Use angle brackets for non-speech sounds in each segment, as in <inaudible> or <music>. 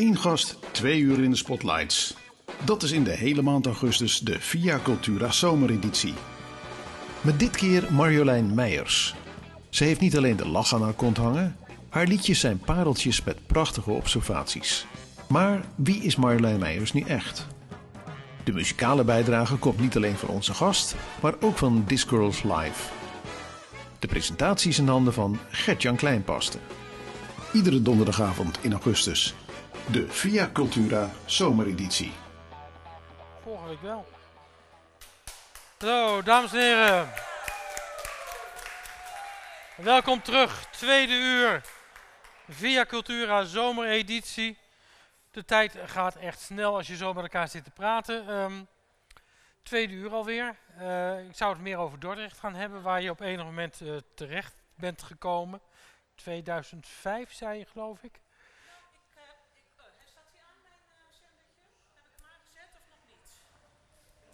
Eén gast, twee uur in de spotlights. Dat is in de hele maand augustus de Via Cultura zomereditie. Met dit keer Marjolein Meijers. Ze heeft niet alleen de lach aan haar kont hangen, haar liedjes zijn pareltjes met prachtige observaties. Maar wie is Marjolein Meijers nu echt? De muzikale bijdrage komt niet alleen van onze gast, maar ook van Discgirls Live. De presentatie is in handen van Gert-Jan Kleinpaste. Iedere donderdagavond in augustus. De Via Cultura zomereditie. Vorige week wel. Zo, dames en heren. Welkom terug, tweede uur. Via Cultura zomereditie. De tijd gaat echt snel als je zo met elkaar zit te praten. Ehm, tweede uur alweer. Eh, ik zou het meer over Dordrecht gaan hebben, waar je op enig moment eh, terecht bent gekomen. 2005 zei je, geloof ik.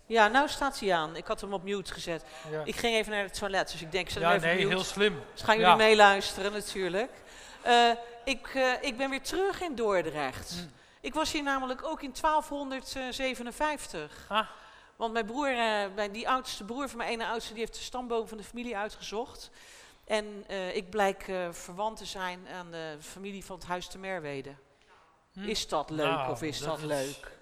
Ja, nou staat hij aan. Ik had hem op mute gezet. Ja, Ik ging even naar het toilet, dus ik denk, zet ja hem even nee, op mute. heel slim. Dus gaan jullie Ja. meeluisteren natuurlijk. Eh, ik, eh, ik ben weer terug in Dordrecht. Mm. Ik was hier namelijk ook in 1257. Ah. Want mijn broer, eh, mijn, die oudste broer van mijn ene oudste, die heeft de stamboom van de familie uitgezocht. En ik blijk verwant te zijn aan de familie van het Huis te Merwede. Hm. Is dat leuk Nou, of is dat dat is- leuk?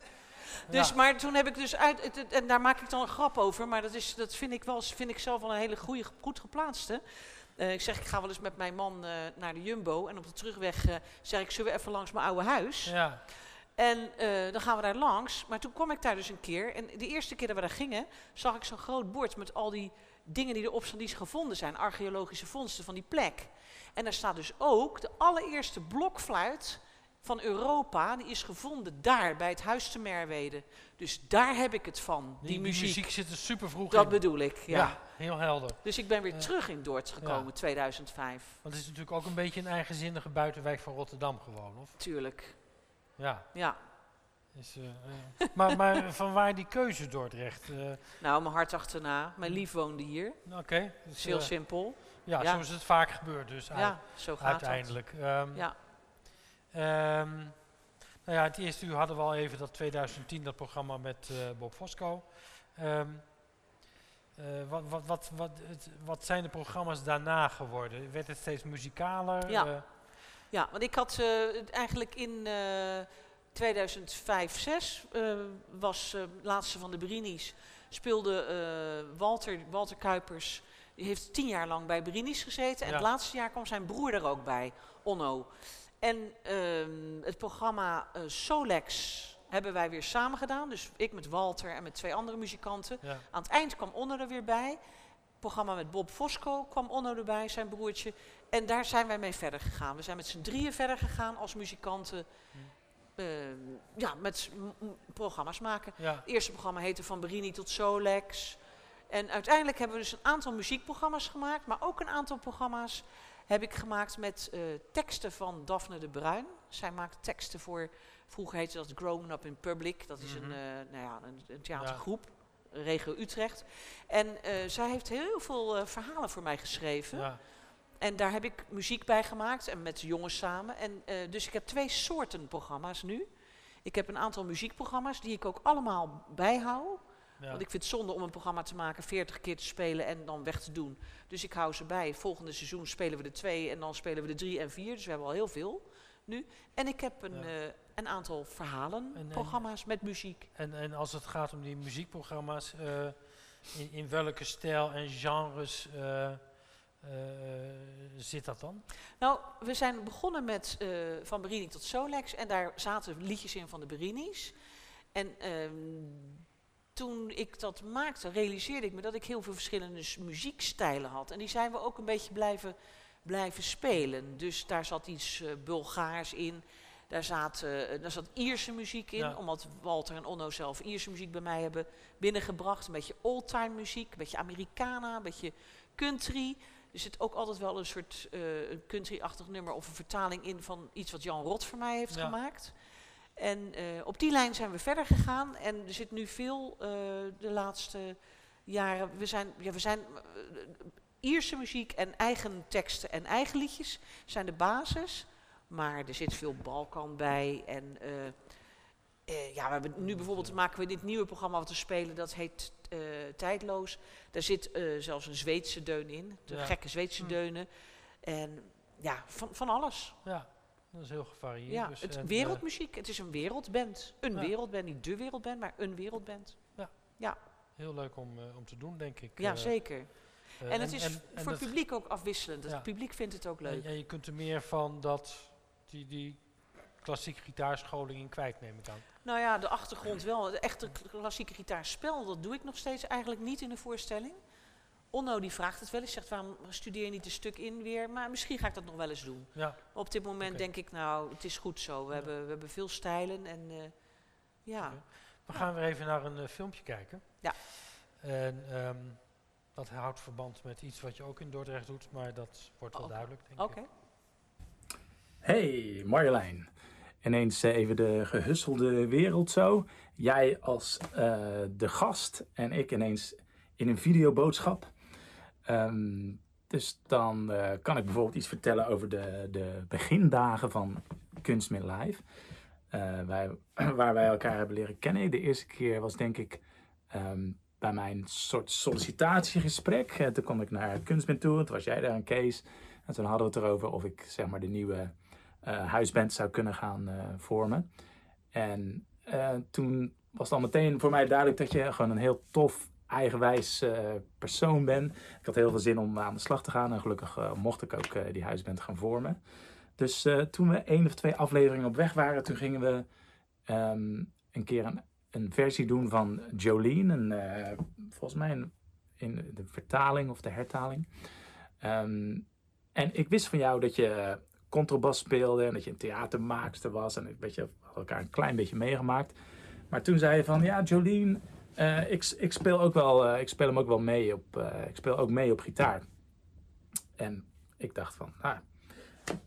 Dus, Ja. maar toen heb ik dus uit, het- het- en daar maak ik dan een grap over, maar dat, is, dat vind, ik wel, vind ik zelf wel een hele goede, goed geplaatste. Eh, ik zeg, ik ga wel eens met mijn man eh, naar de Jumbo en op de terugweg eh, zeg ik, zullen we even langs mijn oude huis? Ja. En dan gaan we daar langs. Maar toen kwam ik daar dus een keer. En de eerste keer dat we daar gingen, zag ik zo'n groot bord met al die dingen die erop staan die ze gevonden zijn. Archeologische vondsten van die plek. En daar staat dus ook de allereerste blokfluit van Europa. Die is gevonden daar bij het Huis te Merwede. Dus daar heb ik het van, die, Die, die muziek. zit er super vroeg Dat in. bedoel ik, ja. Ja, heel helder. Dus ik ben weer terug in Dordt gekomen, Ja. 2005. Want het is natuurlijk ook een beetje een eigenzinnige buitenwijk van Rotterdam gewoon, of? Tuurlijk, Ja. ja. Is, eh, eh. maar, maar van waar die keuze Dordrecht? eh Nou, mijn hart achterna. Mijn lief woonde hier. Oké. Dus, heel simpel. ja, ja. zo is het vaak gebeurd dus Ja, zo gaat uiteindelijk. Ehm, Ja. Ehm, nou ja, het eerste uur hadden we al even dat 2010, dat programma met eh, Bob Fosco. Ehm, eh, wat, wat, wat, wat, het, wat zijn de programma's daarna geworden? Werd het steeds muzikaler? Ja. Eh, Ja, want ik had eigenlijk in eh 2005, 6 eh, was laatste van de Brini's, speelde Walter, Walter Kuipers, die heeft tien jaar lang bij Brini's gezeten en Ja. het laatste jaar kwam zijn broer er ook bij, Onno. En ehm, het programma eh, Solex hebben wij weer samen gedaan, dus ik met Walter en met twee andere muzikanten. ja. Aan het eind kwam Onno er weer bij. Het programma met Bob Fosco kwam Onno erbij, zijn broertje. En daar zijn wij mee verder gegaan. We zijn met z'n drieën verder gegaan als muzikanten. eh, ja, met programma's maken. ja. Het eerste programma heette Van Berini tot Solex. En uiteindelijk hebben we dus een aantal muziekprogramma's gemaakt. Maar ook een aantal programma's heb ik gemaakt met eh, teksten van Daphne de Bruin. Zij maakt teksten voor, vroeger heette dat Grown Up in Public. Dat is Mhm. een, eh, nou ja, een, een theatergroep, regio Utrecht. En eh, zij heeft heel veel verhalen voor mij geschreven. ja. En daar heb ik muziek bij gemaakt en met de jongens samen. En, dus ik heb twee soorten programma's nu. Ik heb een aantal muziekprogramma's die ik ook allemaal bijhoud. Ja. Want ik vind het zonde om een programma te maken, 40 keer te spelen en dan weg te doen. Dus ik hou ze bij. Volgende seizoen spelen we de twee en dan spelen we de drie en vier. Dus we hebben al heel veel nu. En ik heb een, Ja. eh, een aantal verhalen, En- en- programma's met muziek. En, en als het gaat om die muziekprogramma's, eh, in, in welke stijl en genres eh, zit dat dan? Nou, we zijn begonnen met Van Berini tot Solex. En daar zaten liedjes in van de Berini's. En ehm, toen ik dat maakte, realiseerde ik me dat ik heel veel verschillende muziekstijlen had. En die zijn we ook een beetje blijven, blijven spelen. Dus daar zat iets eh, Bulgaars in. Daar zat, eh, daar zat Ierse muziek in, Ja. omdat Walter en Onno zelf Ierse muziek bij mij hebben binnengebracht. Een beetje oldtime muziek, een beetje Americana, een beetje country. Er zit ook altijd wel een soort een country-achtig nummer of een vertaling in van iets wat Jan Rot voor mij heeft Ja. gemaakt. En eh, op die lijn zijn we verder gegaan. En er zit nu veel eh, de laatste jaren. We zijn, ja, we zijn eh, Ierse muziek en eigen teksten en eigen liedjes zijn de basis. Maar er zit veel Balkan bij. En ja, we hebben nu bijvoorbeeld maken we dit nieuwe programma wat we spelen, dat heet Tijdloos. Daar zit zelfs een Zweedse deun in, de Ja. gekke Zweedse Hm. deunen. En ja, van, van alles. Ja, dat is heel gevarieerd. Ja, dus, het wereldmuziek, het is een wereldband. Een Ja. wereldband, niet de wereldband, maar een wereldband. heel leuk om, eh, om te doen, denk ik. Ja, eh, zeker. eh, en het is en voor het publiek ook afwisselend. Ja. Het publiek vindt het ook leuk. En, je kunt er meer van dat, die, die klassieke gitaarscholing in kwijt, neem ik aan. Nou ja, de achtergrond wel. De echte klassieke gitaarspel, dat doe ik nog steeds eigenlijk niet in de voorstelling. Onno die vraagt het wel eens, zegt waarom studeer je niet een stuk in weer? Maar misschien ga ik dat nog wel eens doen. Ja, op dit moment Oké. denk ik, nou, het is goed zo. We, Ja. hebben, we hebben veel stijlen en eh, ja. Oké. we gaan weer even naar een eh, filmpje kijken. Ja. En ehm, dat houdt verband met iets wat je ook in Dordrecht doet, maar dat wordt wel Oké. duidelijk, denk Oké. ik. Hey Marjolein. Ineens eh, even de gehusselde wereld zo. Jij als eh, de gast en ik ineens in een videoboodschap. Ehm, dus dan eh, kan ik bijvoorbeeld iets vertellen over de, de begindagen van Kunstmin Live. Eh, wij, <clears throat> waar wij elkaar hebben leren kennen. De eerste keer was denk ik ehm, bij mijn soort sollicitatiegesprek. Eh, toen kwam ik naar Kunstmin toe. Toen was jij daar een Kees. En toen hadden we het erover of ik zeg maar de nieuwe huisband zou kunnen gaan vormen. En toen was het al meteen voor mij duidelijk dat je gewoon een heel tof, eigenwijs eh, persoon bent. Ik had heel veel zin om aan de slag te gaan en gelukkig eh, mocht ik ook eh, die huisband gaan vormen. Dus toen we één of twee afleveringen op weg waren, toen gingen we ehm, een keer een, een versie doen van Jolene. Een, volgens mij een, in de vertaling of de hertaling. Ehm, en ik wist van jou dat je contrabas speelde en dat je een theatermaakster was. En ik weet je, we elkaar een klein beetje meegemaakt. Maar toen zei je van, ja, Jolien, eh, ik, ik, speel ook wel, eh, ik speel hem ook wel mee op, eh, ik speel ook mee op gitaar. En ik dacht van, nou,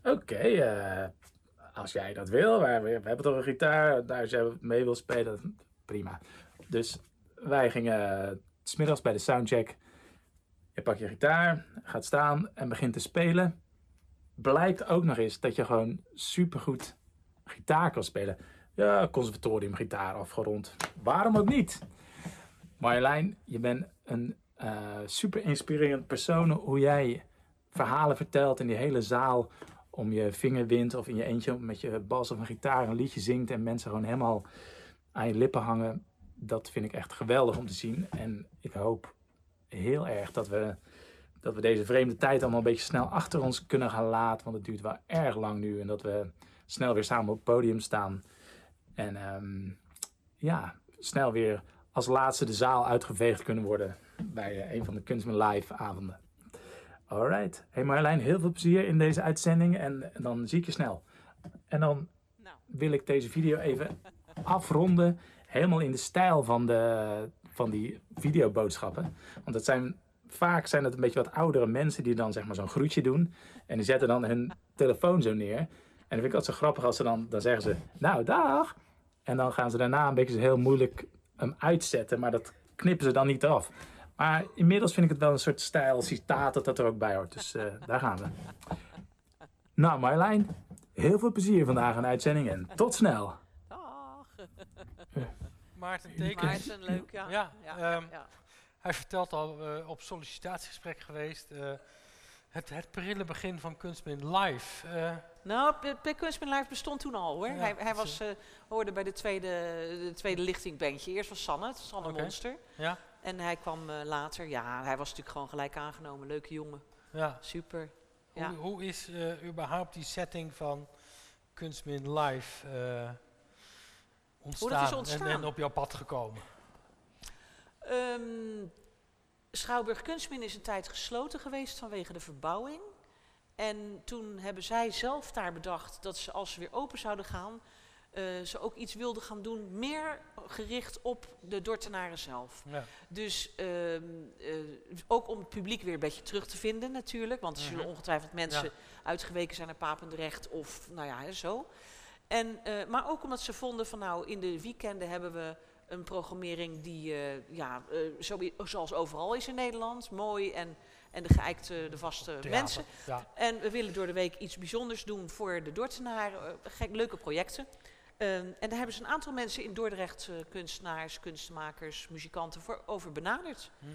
oké, als jij dat wil, we, hebben toch een gitaar, daar als jij mee wil spelen, prima. Dus wij gingen smiddags bij de soundcheck. Je pakt je gitaar, gaat staan en begint te spelen. Blijkt ook nog eens dat je gewoon supergoed gitaar kan spelen. Ja, conservatorium gitaar afgerond. Waarom ook niet? Marjolein, je bent een eh, super inspirerend persoon. Hoe jij verhalen vertelt in die hele zaal. Om je vingerwind of in je eentje met je bas of een gitaar een liedje zingt. En mensen gewoon helemaal aan je lippen hangen. Dat vind ik echt geweldig om te zien. En ik hoop heel erg dat we, dat we deze vreemde tijd allemaal een beetje snel achter ons kunnen gaan laten. Want het duurt wel erg lang nu. En dat we snel weer samen op het podium staan. En ehm, ja, snel weer als laatste de zaal uitgeveegd kunnen worden bij eh, een van de Kunstman Live avonden. Alright. Hey Marjolein, heel veel plezier in deze uitzending en, dan zie ik je snel. En dan wil ik deze video even afronden. Helemaal in de stijl van, de, van die videoboodschappen. Want het zijn, vaak zijn het een beetje wat oudere mensen die dan zeg maar zo'n groetje doen. En die zetten dan hun telefoon zo neer. En dat vind ik altijd zo grappig als ze dan, dan zeggen ze, nou dag. En dan gaan ze daarna een beetje heel moeilijk hem uitzetten. Maar dat knippen ze dan niet af. Maar inmiddels vind ik het wel een soort stijl citaat dat dat er ook bij hoort. Dus eh, daar gaan we. Nou Marjolein, heel veel plezier vandaag in de uitzending en tot snel. dag. Maarten Tekens. Maarten, leuk, ja. Ja, ja, ehm, ja. Hij vertelt al eh, op sollicitatiegesprek geweest. eh, het, het prille begin van Kunstmin Live. Nou, Live bestond toen al hoor. Ja, hij hij was, eh, hoorde bij de tweede, de tweede lichtingbandje. Eerst was Sanne, het Sanne Oké. Monster. ja, En hij kwam eh, later, ja, hij was natuurlijk gewoon gelijk aangenomen. Leuke jongen, ja. super. Ja. Hoe, hoe is eh, überhaupt die setting van Kunstmin Live ontstaan, is ontstaan? En, en op jouw pad gekomen? Ehm, Schouwburg Kunstmin is een tijd gesloten geweest vanwege de verbouwing. En toen hebben zij zelf daar bedacht dat ze als ze weer open zouden gaan, eh, ze ook iets wilden gaan doen, meer gericht op de Dortenaren zelf. Ja. Dus ehm, eh, ook om het publiek weer een beetje terug te vinden natuurlijk. Want er zullen Mhm. ongetwijfeld mensen Ja. uitgeweken zijn naar Papendrecht of nou ja, zo. En, eh, maar ook omdat ze vonden van nou in de weekenden hebben we een programmering die ja, zo, zoals overal is in Nederland. Mooi en en de geëikte, de vaste Theater, mensen. Ja. En we willen door de week iets bijzonders doen voor de Dordtenaren. eh, gek, leuke projecten. Ehm, en daar hebben ze een aantal mensen in Dordrecht, eh, kunstenaars, kunstmakers, muzikanten, voor over benaderd. Hm.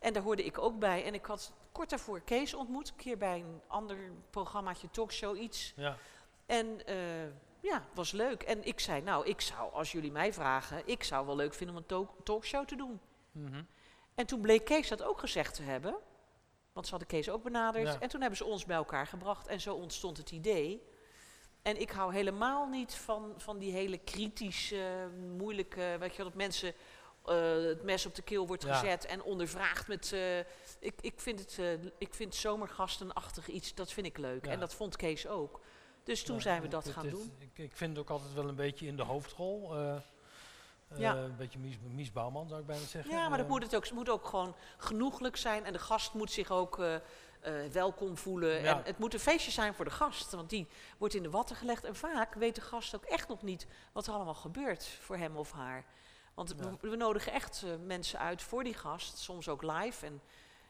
En daar hoorde ik ook bij. En ik had kort daarvoor Kees ontmoet, een keer bij een ander programmaatje, talkshow, iets. Ja. En eh, ja, was leuk. En ik zei, nou, ik zou, als jullie mij vragen, ik zou wel leuk vinden om een talk- talkshow te doen. Mhm. En toen bleek Kees dat ook gezegd te hebben. Want ze hadden Kees ook benaderd. Ja. En toen hebben ze ons bij elkaar gebracht. En zo ontstond het idee. En ik hou helemaal niet van, van die hele kritische, moeilijke... Weet je wel, dat mensen eh, het mes op de keel wordt Ja. gezet en ondervraagd met... eh, ik, ik, vind het, eh, ik vind zomergastenachtig iets, dat vind ik leuk. Ja. En dat vond Kees ook. Dus toen Ja, zijn we dat gaan doen. Ik, ik vind het ook altijd wel een beetje in de hoofdrol. Eh. Een beetje Mies, Mies Bouwman zou ik bijna zeggen. Ja, maar dat Eh, moet het, ook, moet ook gewoon genoeglijk zijn. En de gast moet zich ook eh, welkom voelen. Ja. En het moet een feestje zijn voor de gast. Want die wordt in de watten gelegd. En vaak weet de gast ook echt nog niet wat er allemaal gebeurt voor hem of haar. Want Ja. we, we nodigen echt mensen uit voor die gast. Soms ook live. En,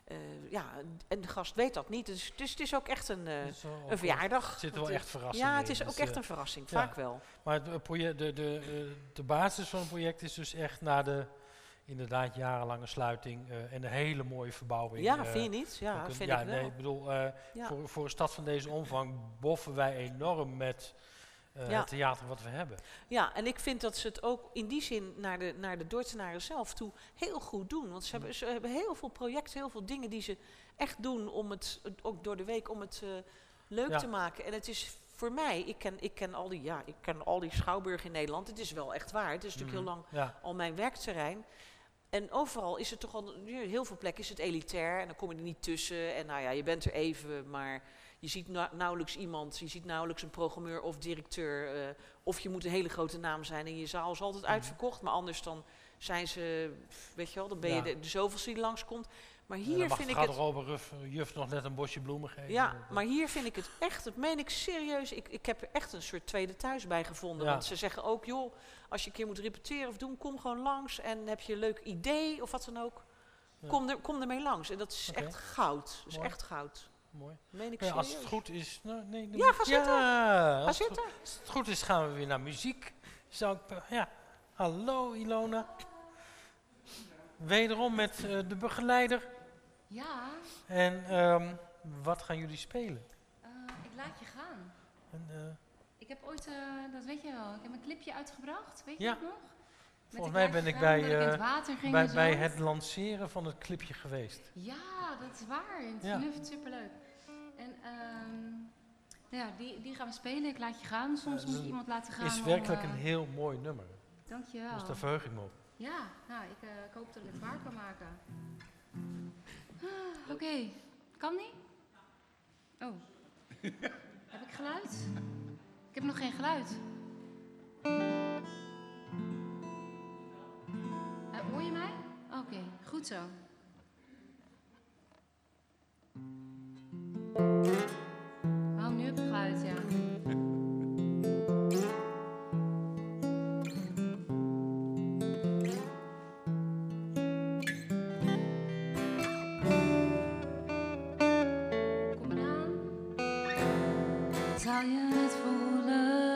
eh, ja, en de gast weet dat niet. Dus, dus het is ook echt een, eh, is ook een verjaardag. Er Het wel is- echt verrassingen Ja, het is ook dus, echt eh, een verrassing. ja. Vaak wel. Maar het eh, project, de, de, eh, de basis van het project is dus echt na de inderdaad jarenlange sluiting eh, en een hele mooie verbouwing. Ja, eh, vind je niet? Ja, ook een- vind ja, ik wel. nee, ik bedoel, eh, Ja. voor, voor een stad van deze omvang boffen wij enorm met eh, Ja. het theater wat we hebben. Ja, en ik vind dat ze het ook in die zin naar de, naar de Dordtenaren zelf toe heel goed doen. Want ze hebben, ze hebben heel veel projecten, heel veel dingen die ze echt doen om het, ook door de week, om het eh, leuk Ja. te maken. En het is voor mij, ik ken, ik, ken al die, ja, ik ken al die schouwburgen in Nederland. Het is wel echt waar. Het is natuurlijk heel lang Ja, al mijn werkterrein. En overal is het toch al, heel veel plekken is het elitair en dan kom je er niet tussen. En nou ja, je bent er even, maar je ziet na- nauwelijks iemand, je ziet nauwelijks een programmeur of directeur. eh, of je moet een hele grote naam zijn en je zaal is altijd Mhm. uitverkocht. Maar anders dan zijn ze, weet je wel, dan ben je Ja. de, de zoveelste die langskomt. Maar hier vind ik het... garderobe ruf- juf nog net een bosje bloemen geven. Ja, maar hier vind ik het echt, dat meen ik serieus. Ik, ik heb er echt een soort tweede thuis bij gevonden. Ja. Want ze zeggen ook, joh, als je een keer moet repeteren of doen, kom gewoon langs. En heb je een leuk idee of wat dan ook, Ja. kom, er, kom ermee langs. En dat is echt goud. Dat is Mooi. echt goud. Mooi. Meen ik Ja, serieus. als het goed is. Nou, nee, Ja, ga zitten. Ja, Ga als, het als het goed is, gaan we weer naar muziek. Zou ik, ja. Hallo Ilona. Wederom met eh, de begeleider. Ja, En ehm, wat gaan jullie spelen? eh, ik laat je gaan. En, eh, Ik heb ooit, eh, dat weet je wel, ik heb een clipje uitgebracht, weet je Ja. dat nog? Met Volgens mij ben ik bij, het eh, water ging bij, bij het lanceren van het clipje geweest. Ja, dat is waar. Het Ja. superleuk. En ehm, nou ja, die, die gaan we spelen. Ik laat je gaan. Soms moet je iemand laten gaan. is om, werkelijk eh, een heel mooi nummer. Dankjewel. Dus daar verheug ik me op. Ja, nou, ik, eh, ik hoop dat ik het waar kan maken. Ah, Oké, kan die? Oh. <laughs> heb ik geluid? Ik heb nog geen geluid. Eh, hoor je mij? Oké, goed zo. Oh, nu heb ik geluid, ja. Zou je het voelen?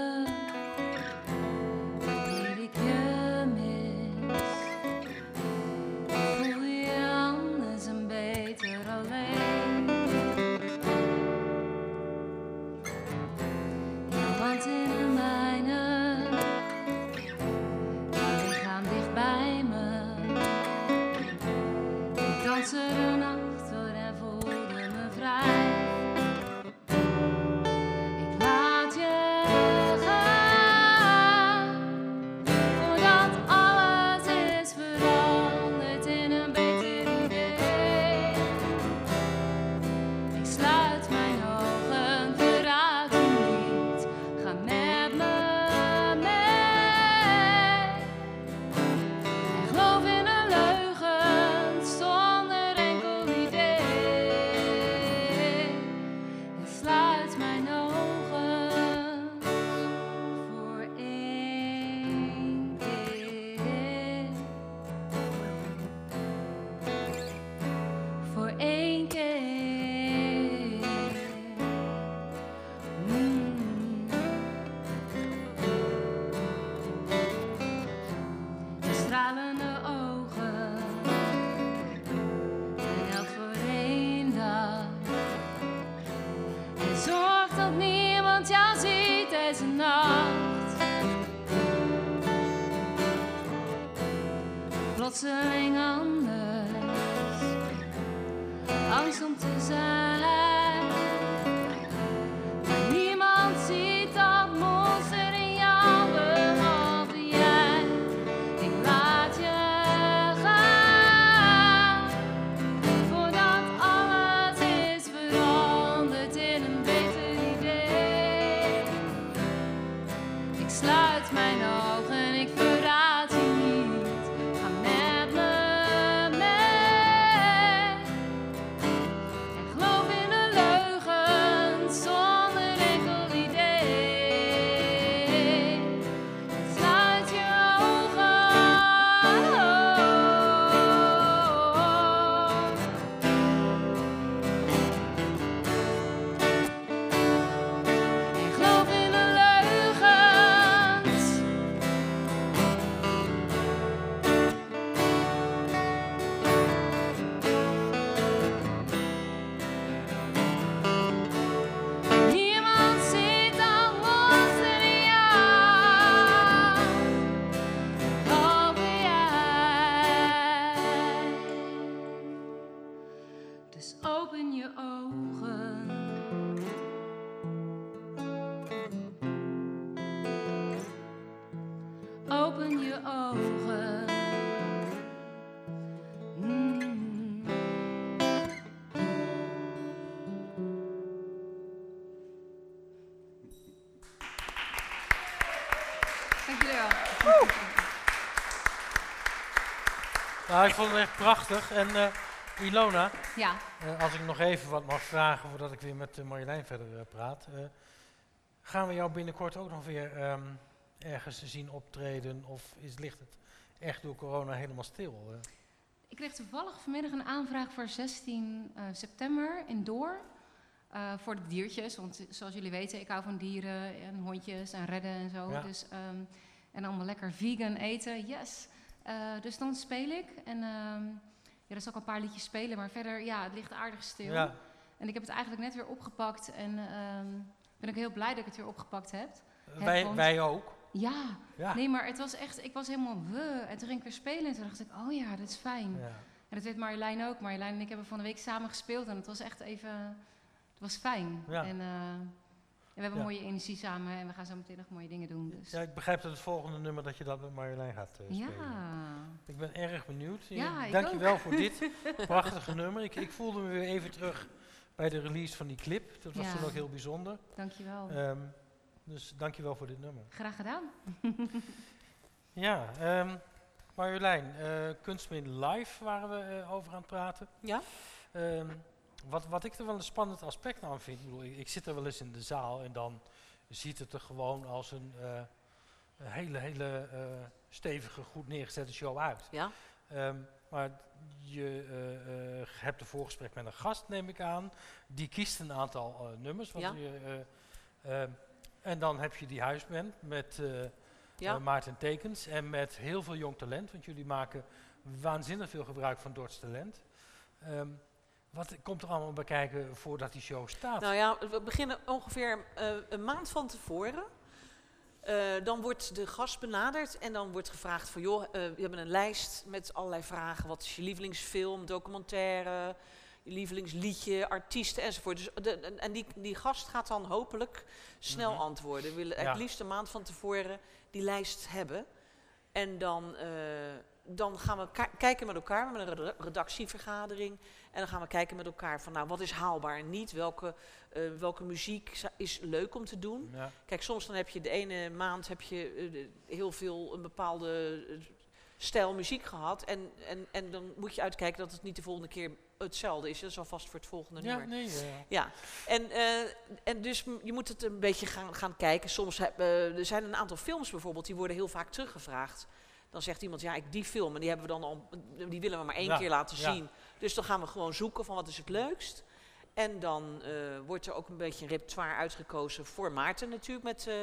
Nou, ik vond het echt prachtig. En eh, Ilona, Ja, eh, als ik nog even wat mag vragen voordat ik weer met uh, Marjolein verder eh, praat. eh, gaan we jou binnenkort ook nog weer ehm, ergens zien optreden? Of is, ligt het echt door corona helemaal stil? eh? ik kreeg toevallig vanmiddag een aanvraag voor 16 eh, september in Door. eh, voor de diertjes, want zoals jullie weten, ik hou van dieren en hondjes en redden en zo. Ja. Dus, ehm, en allemaal lekker vegan eten, yes. Eh, dus dan speel ik. En ehm ja, er zal ook een paar liedjes spelen, maar verder, ja, het ligt aardig stil. Ja, En ik heb het eigenlijk net weer opgepakt en ehm, ben ik heel blij dat ik het weer opgepakt heb. wij, want- wij ook. Ja, Ja. nee, maar het was echt, ik was helemaal wuh. En toen ging ik weer spelen en toen dacht ik, oh ja, dat is fijn. Ja. En dat weet Marjolein ook. Marjolein en ik hebben van de week samen gespeeld en het was echt even, het was fijn. Ja. En, eh, we hebben Ja. mooie energie samen en we gaan zo meteen nog mooie dingen doen. Dus. ja, ik begrijp dat het volgende nummer dat je dat met Marjolein gaat Ja. spelen. Ik ben erg benieuwd. Ja, Dank je wel voor dit <laughs> prachtige nummer. Ik, ik voelde me weer even terug bij de release van die clip. Dat was Ja. toen ook heel bijzonder. dankjewel. Ehm dus dank je wel voor dit nummer. Graag gedaan. <laughs> Ja, ehm Marjolein, eh Kunstmin Live waren we eh, over aan het praten. Ja? Ehm, wat, wat ik er wel een spannend aspect aan vind, ik, bedoel, ik, ik zit er wel eens in de zaal en dan ziet het er gewoon als een, eh, een hele, hele eh, stevige, goed neergezette show uit. Ja? Ehm, maar je eh, hebt een voorgesprek met een gast, neem ik aan. Die kiest een aantal nummers. Ja. je, eh, ehm, en dan heb je die huisband met Ja? Maarten Tekens en met heel veel jong talent. Want jullie maken waanzinnig veel gebruik van Dorts talent. Ehm, wat komt er allemaal bij kijken voordat die show staat? Nou ja, we beginnen ongeveer eh, een maand van tevoren. Eh, dan wordt de gast benaderd en dan wordt gevraagd van... joh, eh, we hebben een lijst met allerlei vragen. Wat is je lievelingsfilm, documentaire, je lievelingsliedje, artiesten enzovoort. Dus de, en- en die, die gast gaat dan hopelijk snel Mhm. antwoorden. We willen Ja. het liefst een maand van tevoren die lijst hebben. En dan, dan gaan we kijken met elkaar, we hebben een re- redactievergadering. En dan gaan we kijken met elkaar van, nou, wat is haalbaar en niet? Welke, eh, welke muziek is leuk om te doen? Ja, Kijk, soms dan heb je de ene maand heb je eh, heel veel een bepaalde eh, stijl muziek gehad. En, en, en dan moet je uitkijken dat het niet de volgende keer hetzelfde is. Dat is alvast voor het volgende ja nummer. nee. eh, Ja, en, en dus je moet het een beetje gaan, gaan kijken. Soms heb, er zijn een aantal films bijvoorbeeld, die worden heel vaak teruggevraagd. Dan zegt iemand, ja, ik die film, en die hebben we dan al, die willen we maar één Ja, keer laten ja. zien. Dus dan gaan we gewoon zoeken van wat is het leukst. En dan eh, wordt er ook een beetje een repertoire uitgekozen voor Maarten natuurlijk, met, eh,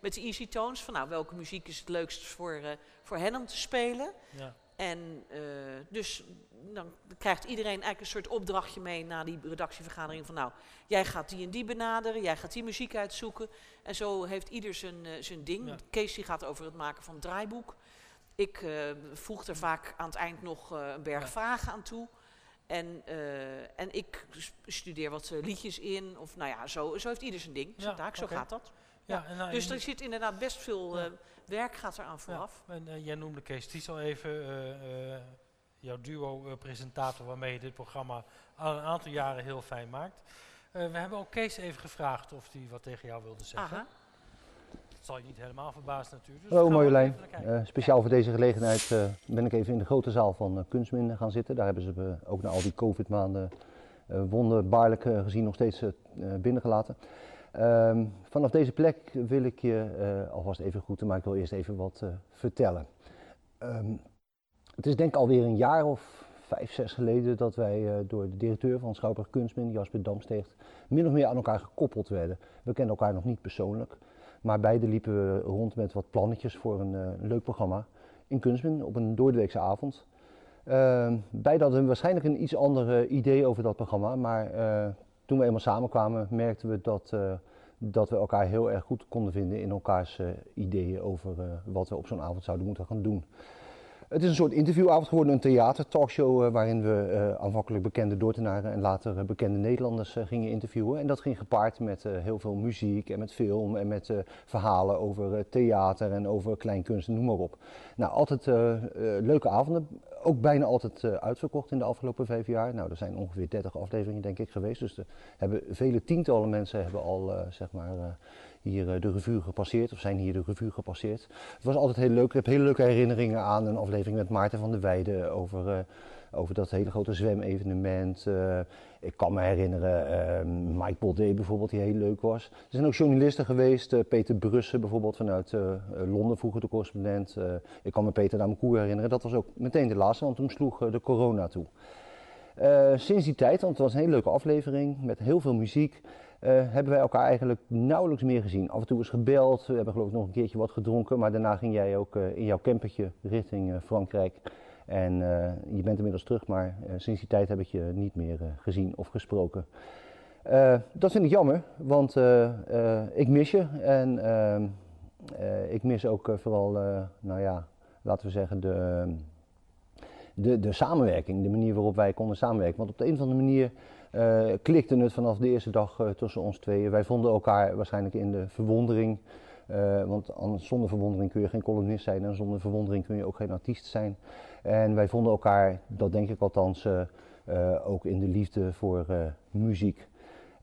met de Easy Tones. Van nou, welke muziek is het leukst voor, eh, voor hen om te spelen. ja. En dus dan krijgt iedereen eigenlijk een soort opdrachtje mee na die redactievergadering van nou, jij gaat die en die benaderen, jij gaat die muziek uitzoeken. En zo heeft ieder zijn, zijn ding. Ja. Kees die gaat over het maken van het draaiboek. Ik eh, voeg er vaak aan het eind nog eh, een berg Ja. vragen aan toe. En, eh, en ik studeer wat liedjes in. Of nou ja, zo, zo heeft ieder zijn ding. Zijn Ja, taak, zo gaat dat. Ja, nou, Dus er zit inderdaad best veel Ja. werk gaat eraan vooraf. Ja, en jij noemde Kees Ties al even, jouw duo-presentator waarmee je dit programma al een aantal jaren heel fijn maakt. We hebben ook Kees even gevraagd of hij wat tegen jou wilde zeggen. Aha. Zal je niet helemaal verbazen natuurlijk. Dus Hallo we Marjolein. Eh, speciaal voor deze gelegenheid eh, ben ik even in de grote zaal van uh, gaan zitten. Daar hebben ze ook na al die covid-maanden wonderbaarlijk gezien nog steeds binnengelaten. Ehm, vanaf deze plek wil ik je alvast even groeten, maar ik wil eerst even wat vertellen. Ehm, het is denk ik alweer een jaar of vijf, zes geleden dat wij door de directeur van Schouwburg Kunstmin, Jasper Damsteegt, min of meer aan elkaar gekoppeld werden. We kenden elkaar nog niet persoonlijk. Maar beide liepen we rond met wat plannetjes voor een eh, leuk programma in Kunstmin op een doordeweekse avond. Beide hadden waarschijnlijk een iets ander idee over dat programma, maar eh, toen we eenmaal samenkwamen merkten we dat, eh, dat we elkaar heel erg goed konden vinden in elkaars ideeën over wat we op zo'n avond zouden moeten gaan doen. Het is een soort interviewavond geworden, een theater-talkshow eh, waarin we eh, aanvankelijk bekende Dordtenaren en later eh, bekende Nederlanders gingen interviewen. En dat ging gepaard met heel veel muziek en met film en met verhalen over theater en over kleinkunst, noem maar op. Nou, altijd leuke avonden, ook bijna altijd uitverkocht in de afgelopen vijf jaar. Nou, er zijn ongeveer 30 afleveringen denk ik geweest, dus er hebben vele tientallen mensen hebben al zeg maar hier eh, de revue gepasseerd of zijn hier de revue gepasseerd. Het was altijd heel leuk. Ik heb hele leuke herinneringen aan een aflevering met Maarten van der Weijden over, uh, over dat hele grote zwemevenement. Uh, ik kan me herinneren Mike Baudet bijvoorbeeld, die heel leuk was. Er zijn ook journalisten geweest, Peter Brussen bijvoorbeeld vanuit Londen, vroeger de correspondent. Ik kan me Peter Damekoer herinneren, dat was ook meteen de laatste, want toen sloeg de corona toe. Sinds die tijd, want het was een hele leuke aflevering met heel veel muziek, uh, hebben wij elkaar eigenlijk nauwelijks meer gezien. Af en toe is gebeld, we hebben geloof ik nog een keertje wat gedronken, maar daarna ging jij ook uh, in jouw campertje richting uh, Frankrijk. En je bent inmiddels terug, maar sinds die tijd heb ik je niet meer gezien of gesproken. dat vind ik jammer, want ik mis je en ehm, ik mis ook vooral, nou ja, laten we zeggen, de de, de samenwerking, de manier waarop wij konden samenwerken. Want op de een of andere manier uh, klikte het vanaf de eerste dag uh, tussen ons tweeën. Wij vonden elkaar waarschijnlijk in de verwondering. Uh, want zonder verwondering kun je geen columnist zijn en zonder verwondering kun je ook geen artiest zijn. En wij vonden elkaar, dat denk ik althans, ook in de liefde voor muziek.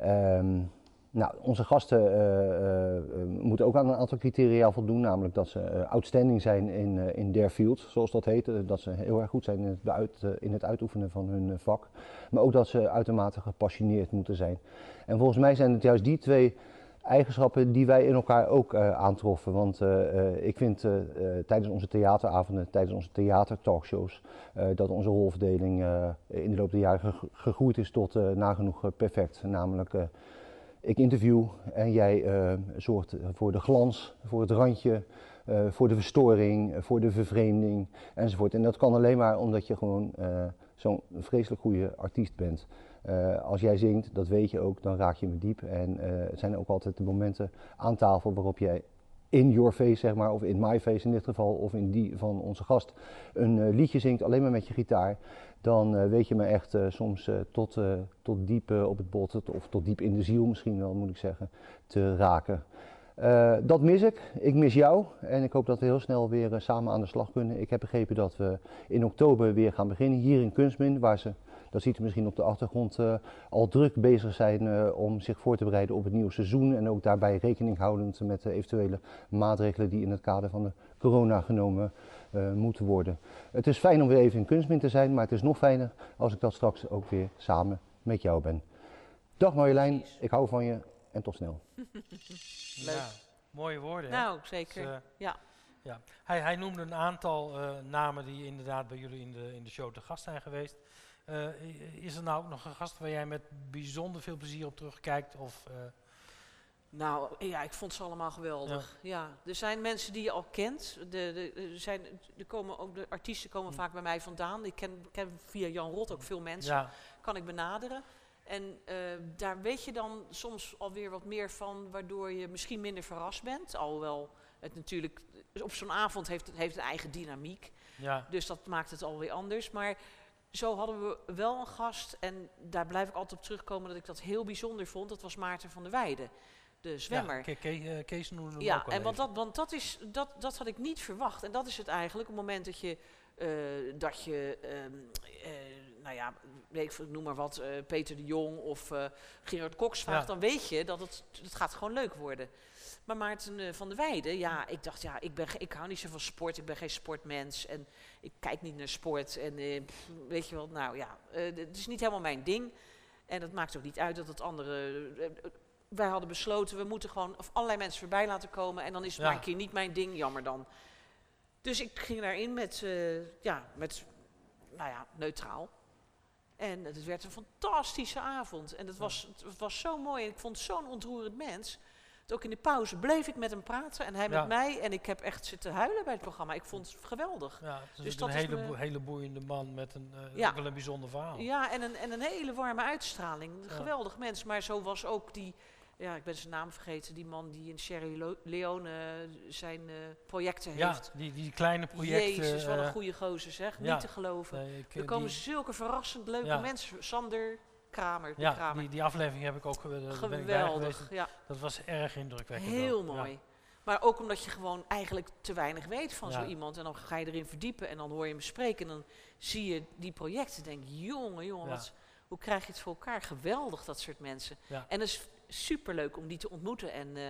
Um, nou, onze gasten uh, uh, moeten ook aan een aantal criteria voldoen, namelijk dat ze uh, outstanding zijn in, in their field, zoals dat heet. dat ze heel erg goed zijn in het, uit, in het uitoefenen van hun vak. Maar ook dat ze uitermate gepassioneerd moeten zijn. En volgens mij zijn het juist die twee eigenschappen die wij in elkaar ook aantroffen. Want ik vind tijdens onze theateravonden, tijdens onze theatertalkshows, dat onze rolverdeling in de loop der jaren gegroeid is tot nagenoeg perfect. Namelijk ik interview en jij uh, zorgt voor de glans, voor het randje, uh, voor de verstoring, voor de vervreemding enzovoort. En dat kan alleen maar omdat je gewoon uh, zo'n vreselijk goede artiest bent. als jij zingt, dat weet je ook, dan raak je me diep. En het zijn ook altijd de momenten aan tafel waarop jij in your face, zeg maar, of in my face in dit geval, of in die van onze gast, een liedje zingt alleen maar met je gitaar dan uh, weet je me echt uh, soms uh, tot, tot diep op het bot, of tot diep in de ziel misschien wel, moet ik zeggen, te raken. dat mis ik. Ik mis jou en ik hoop dat we heel snel weer samen aan de slag kunnen. Ik heb begrepen dat we in oktober weer gaan beginnen hier in Kunstmin, waar ze, dat ziet u misschien op de achtergrond, al druk bezig zijn om zich voor te bereiden op het nieuwe seizoen en ook daarbij rekening houdend met de eventuele maatregelen die in het kader van de corona genomen uh, moeten worden. Het is fijn om weer even in Kunstmin te zijn, maar het is nog fijner als ik dat straks ook weer samen met jou ben. Dag Marjolein, ik hou van je en tot snel. <laughs> Ja, mooie woorden. Hè? Nou, zeker. Dus, uh, ja. ja. Hij, hij, noemde een aantal uh, namen die inderdaad bij jullie in de, in de show te gast zijn geweest. Uh, is er nou ook nog een gast waar jij met bijzonder veel plezier op terugkijkt? Of, Nou, ja, ik vond ze allemaal geweldig. Ja. Er zijn mensen die je al kent. De, de, er zijn, komen ook, de artiesten komen Hm. vaak bij mij vandaan. Ik ken, ken via Jan Rot ook veel mensen. Ja, Kan ik benaderen. En eh, daar weet je dan soms alweer wat meer van, waardoor je misschien minder verrast bent. Alhoewel het natuurlijk, op zo'n avond heeft heeft een eigen dynamiek. ja. Dus dat maakt het alweer anders. Maar zo hadden we wel een gast. En daar blijf ik altijd op terugkomen dat ik dat heel bijzonder vond. Dat was Maarten van der Weijden, de zwemmer. Ja, Ke- eh, Kees noemde Ja, ook al en want dat, want dat, is, dat, dat had ik niet verwacht. En dat is het eigenlijk, op het moment dat je, eh, dat je ehm, eh, nou ja, weet ik, noem maar wat, Peter de Jong of Gerard Cox vraagt, Ja. dan weet je dat het, het gaat gewoon leuk worden. Maar Maarten van der Weijden, ja, ik dacht, ja, ik, ben, ik hou niet zo van sport, ik ben geen sportmens en ik kijk niet naar sport. En pff, weet je wel, nou ja, het is niet helemaal mijn ding. En dat maakt ook niet uit dat het andere. Wij hadden besloten, we moeten gewoon of allerlei mensen voorbij laten komen. En dan is het Ja. maar een keer niet mijn ding, jammer dan. Dus ik ging daarin met, eh, ja, met, nou ja, neutraal. En het werd een fantastische avond. En het was, het was zo mooi. En ik vond zo'n ontroerend mens. Dat ook in de pauze bleef ik met hem praten. En hij Ja. met mij. En ik heb echt zitten huilen bij het programma. Ik vond het geweldig. Ja, het is Dus dat een is hele, me- hele boeiende man met een, eh, Ja. wel een bijzonder verhaal. Ja, en een, en een hele warme uitstraling. Een geweldig mens. Maar zo was ook die, ja, ik ben zijn naam vergeten, die man die in Sierra Lo- Leone zijn eh, projecten Ja, heeft. die, die kleine projecten. Jezus, wat een eh, goede gozer zeg. ja. Niet te geloven. nee, ik, er eh, komen die, zulke verrassend leuke Ja. mensen. Sander Kramer. ja, Kramer. die, die aflevering heb ik ook ben ik bij Geweldig. Ja, Dat was erg indrukwekkend. heel. Ja. mooi. Maar ook omdat je gewoon eigenlijk te weinig weet van Ja. zo iemand. En dan ga je erin verdiepen en dan hoor je hem spreken. En dan zie je die projecten en denk je, jongen, jongen, Ja. wat, hoe krijg je het voor elkaar? Geweldig, dat soort mensen. Ja. En is superleuk om die te ontmoeten en, eh,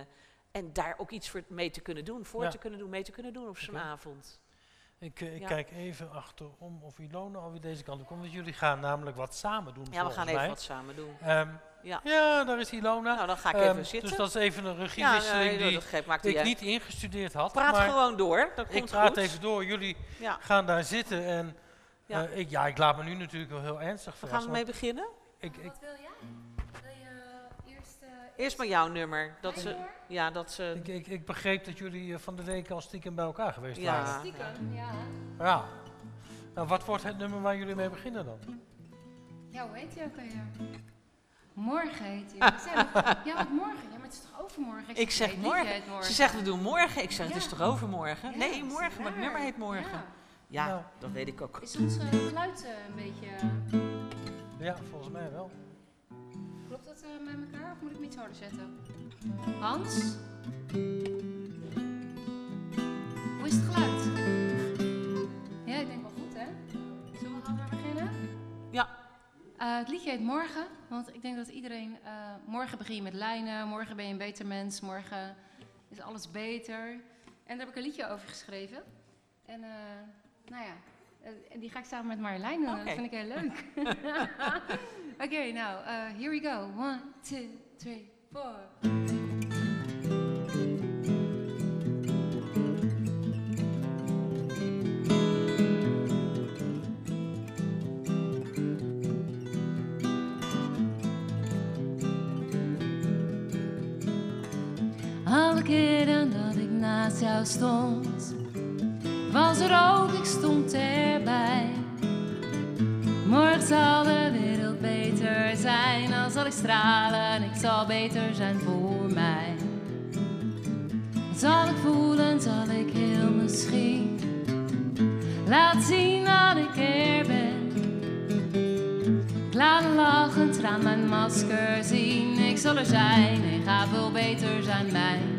en daar ook iets voor mee te kunnen doen, voor Ja. te kunnen doen, mee te kunnen doen op zo'n avond. Ik, eh, ik Ja. kijk even achterom of Ilona alweer deze kant op komt. Want jullie gaan namelijk wat samen doen. Ja, we gaan even mij. wat samen doen. Ehm, Ja. ja, daar is Ilona. Nou, dan ga ik Ehm, even zitten. Dus dat is even een ja, regiewisseling die geeft, ik niet ingestudeerd had. Praat maar gewoon door, dat ik komt praat goed. even door. Jullie Ja. gaan daar zitten en Ja. eh, ik, ja, ik laat me nu natuurlijk wel heel ernstig We gaan verrassen. ermee beginnen. ik, ik, Wat wil jij? Je eerst... maar jouw nummer. Dat ze, ja, dat ze, ik, ik, ik begreep dat jullie eh, van de week al stiekem bij elkaar geweest Ja. waren. Stiekem, ja. Ja. Nou, wat wordt het nummer waar jullie mee beginnen dan? Ja, hoe heet die ook alweer? Morgen heet nog, <laughs> ja, wat morgen? Ja, maar het is toch overmorgen? Ik zeg nee, morgen. morgen. Ze zegt we doen morgen. Ik zeg het is Ja. toch overmorgen? Ja, nee, morgen, maar het raar. nummer heet morgen. Ja. Ja, Nou. dat weet ik ook. Is ons eh, geluid eh, een beetje... Ja, volgens mij wel. Eh, met elkaar of moet ik hem iets harder zetten? Hans? Hoe is het geluid? Ja, ik denk wel goed, hè? Zullen we gewoon maar beginnen? Ja. Eh, het liedje heet Morgen, want ik denk dat iedereen... eh, morgen begin je met lijnen, morgen ben je een beter mens, morgen is alles beter. En daar heb ik een liedje over geschreven. En nou ja, en die ga ik samen met Marjolein doen. Dat vind ik heel leuk. <laughs> Oké, nou, eh, here we go. One, two, three, four. Alle keren dat ik naast jou stond, was er ook, ik stond erbij. Stralen, ik zal beter zijn voor mij. Zal ik voelen, zal ik heel misschien laat zien dat ik er ben. Ik laat een lachend aan mijn masker zien, ik zal er zijn, ik ga veel beter zijn, mijn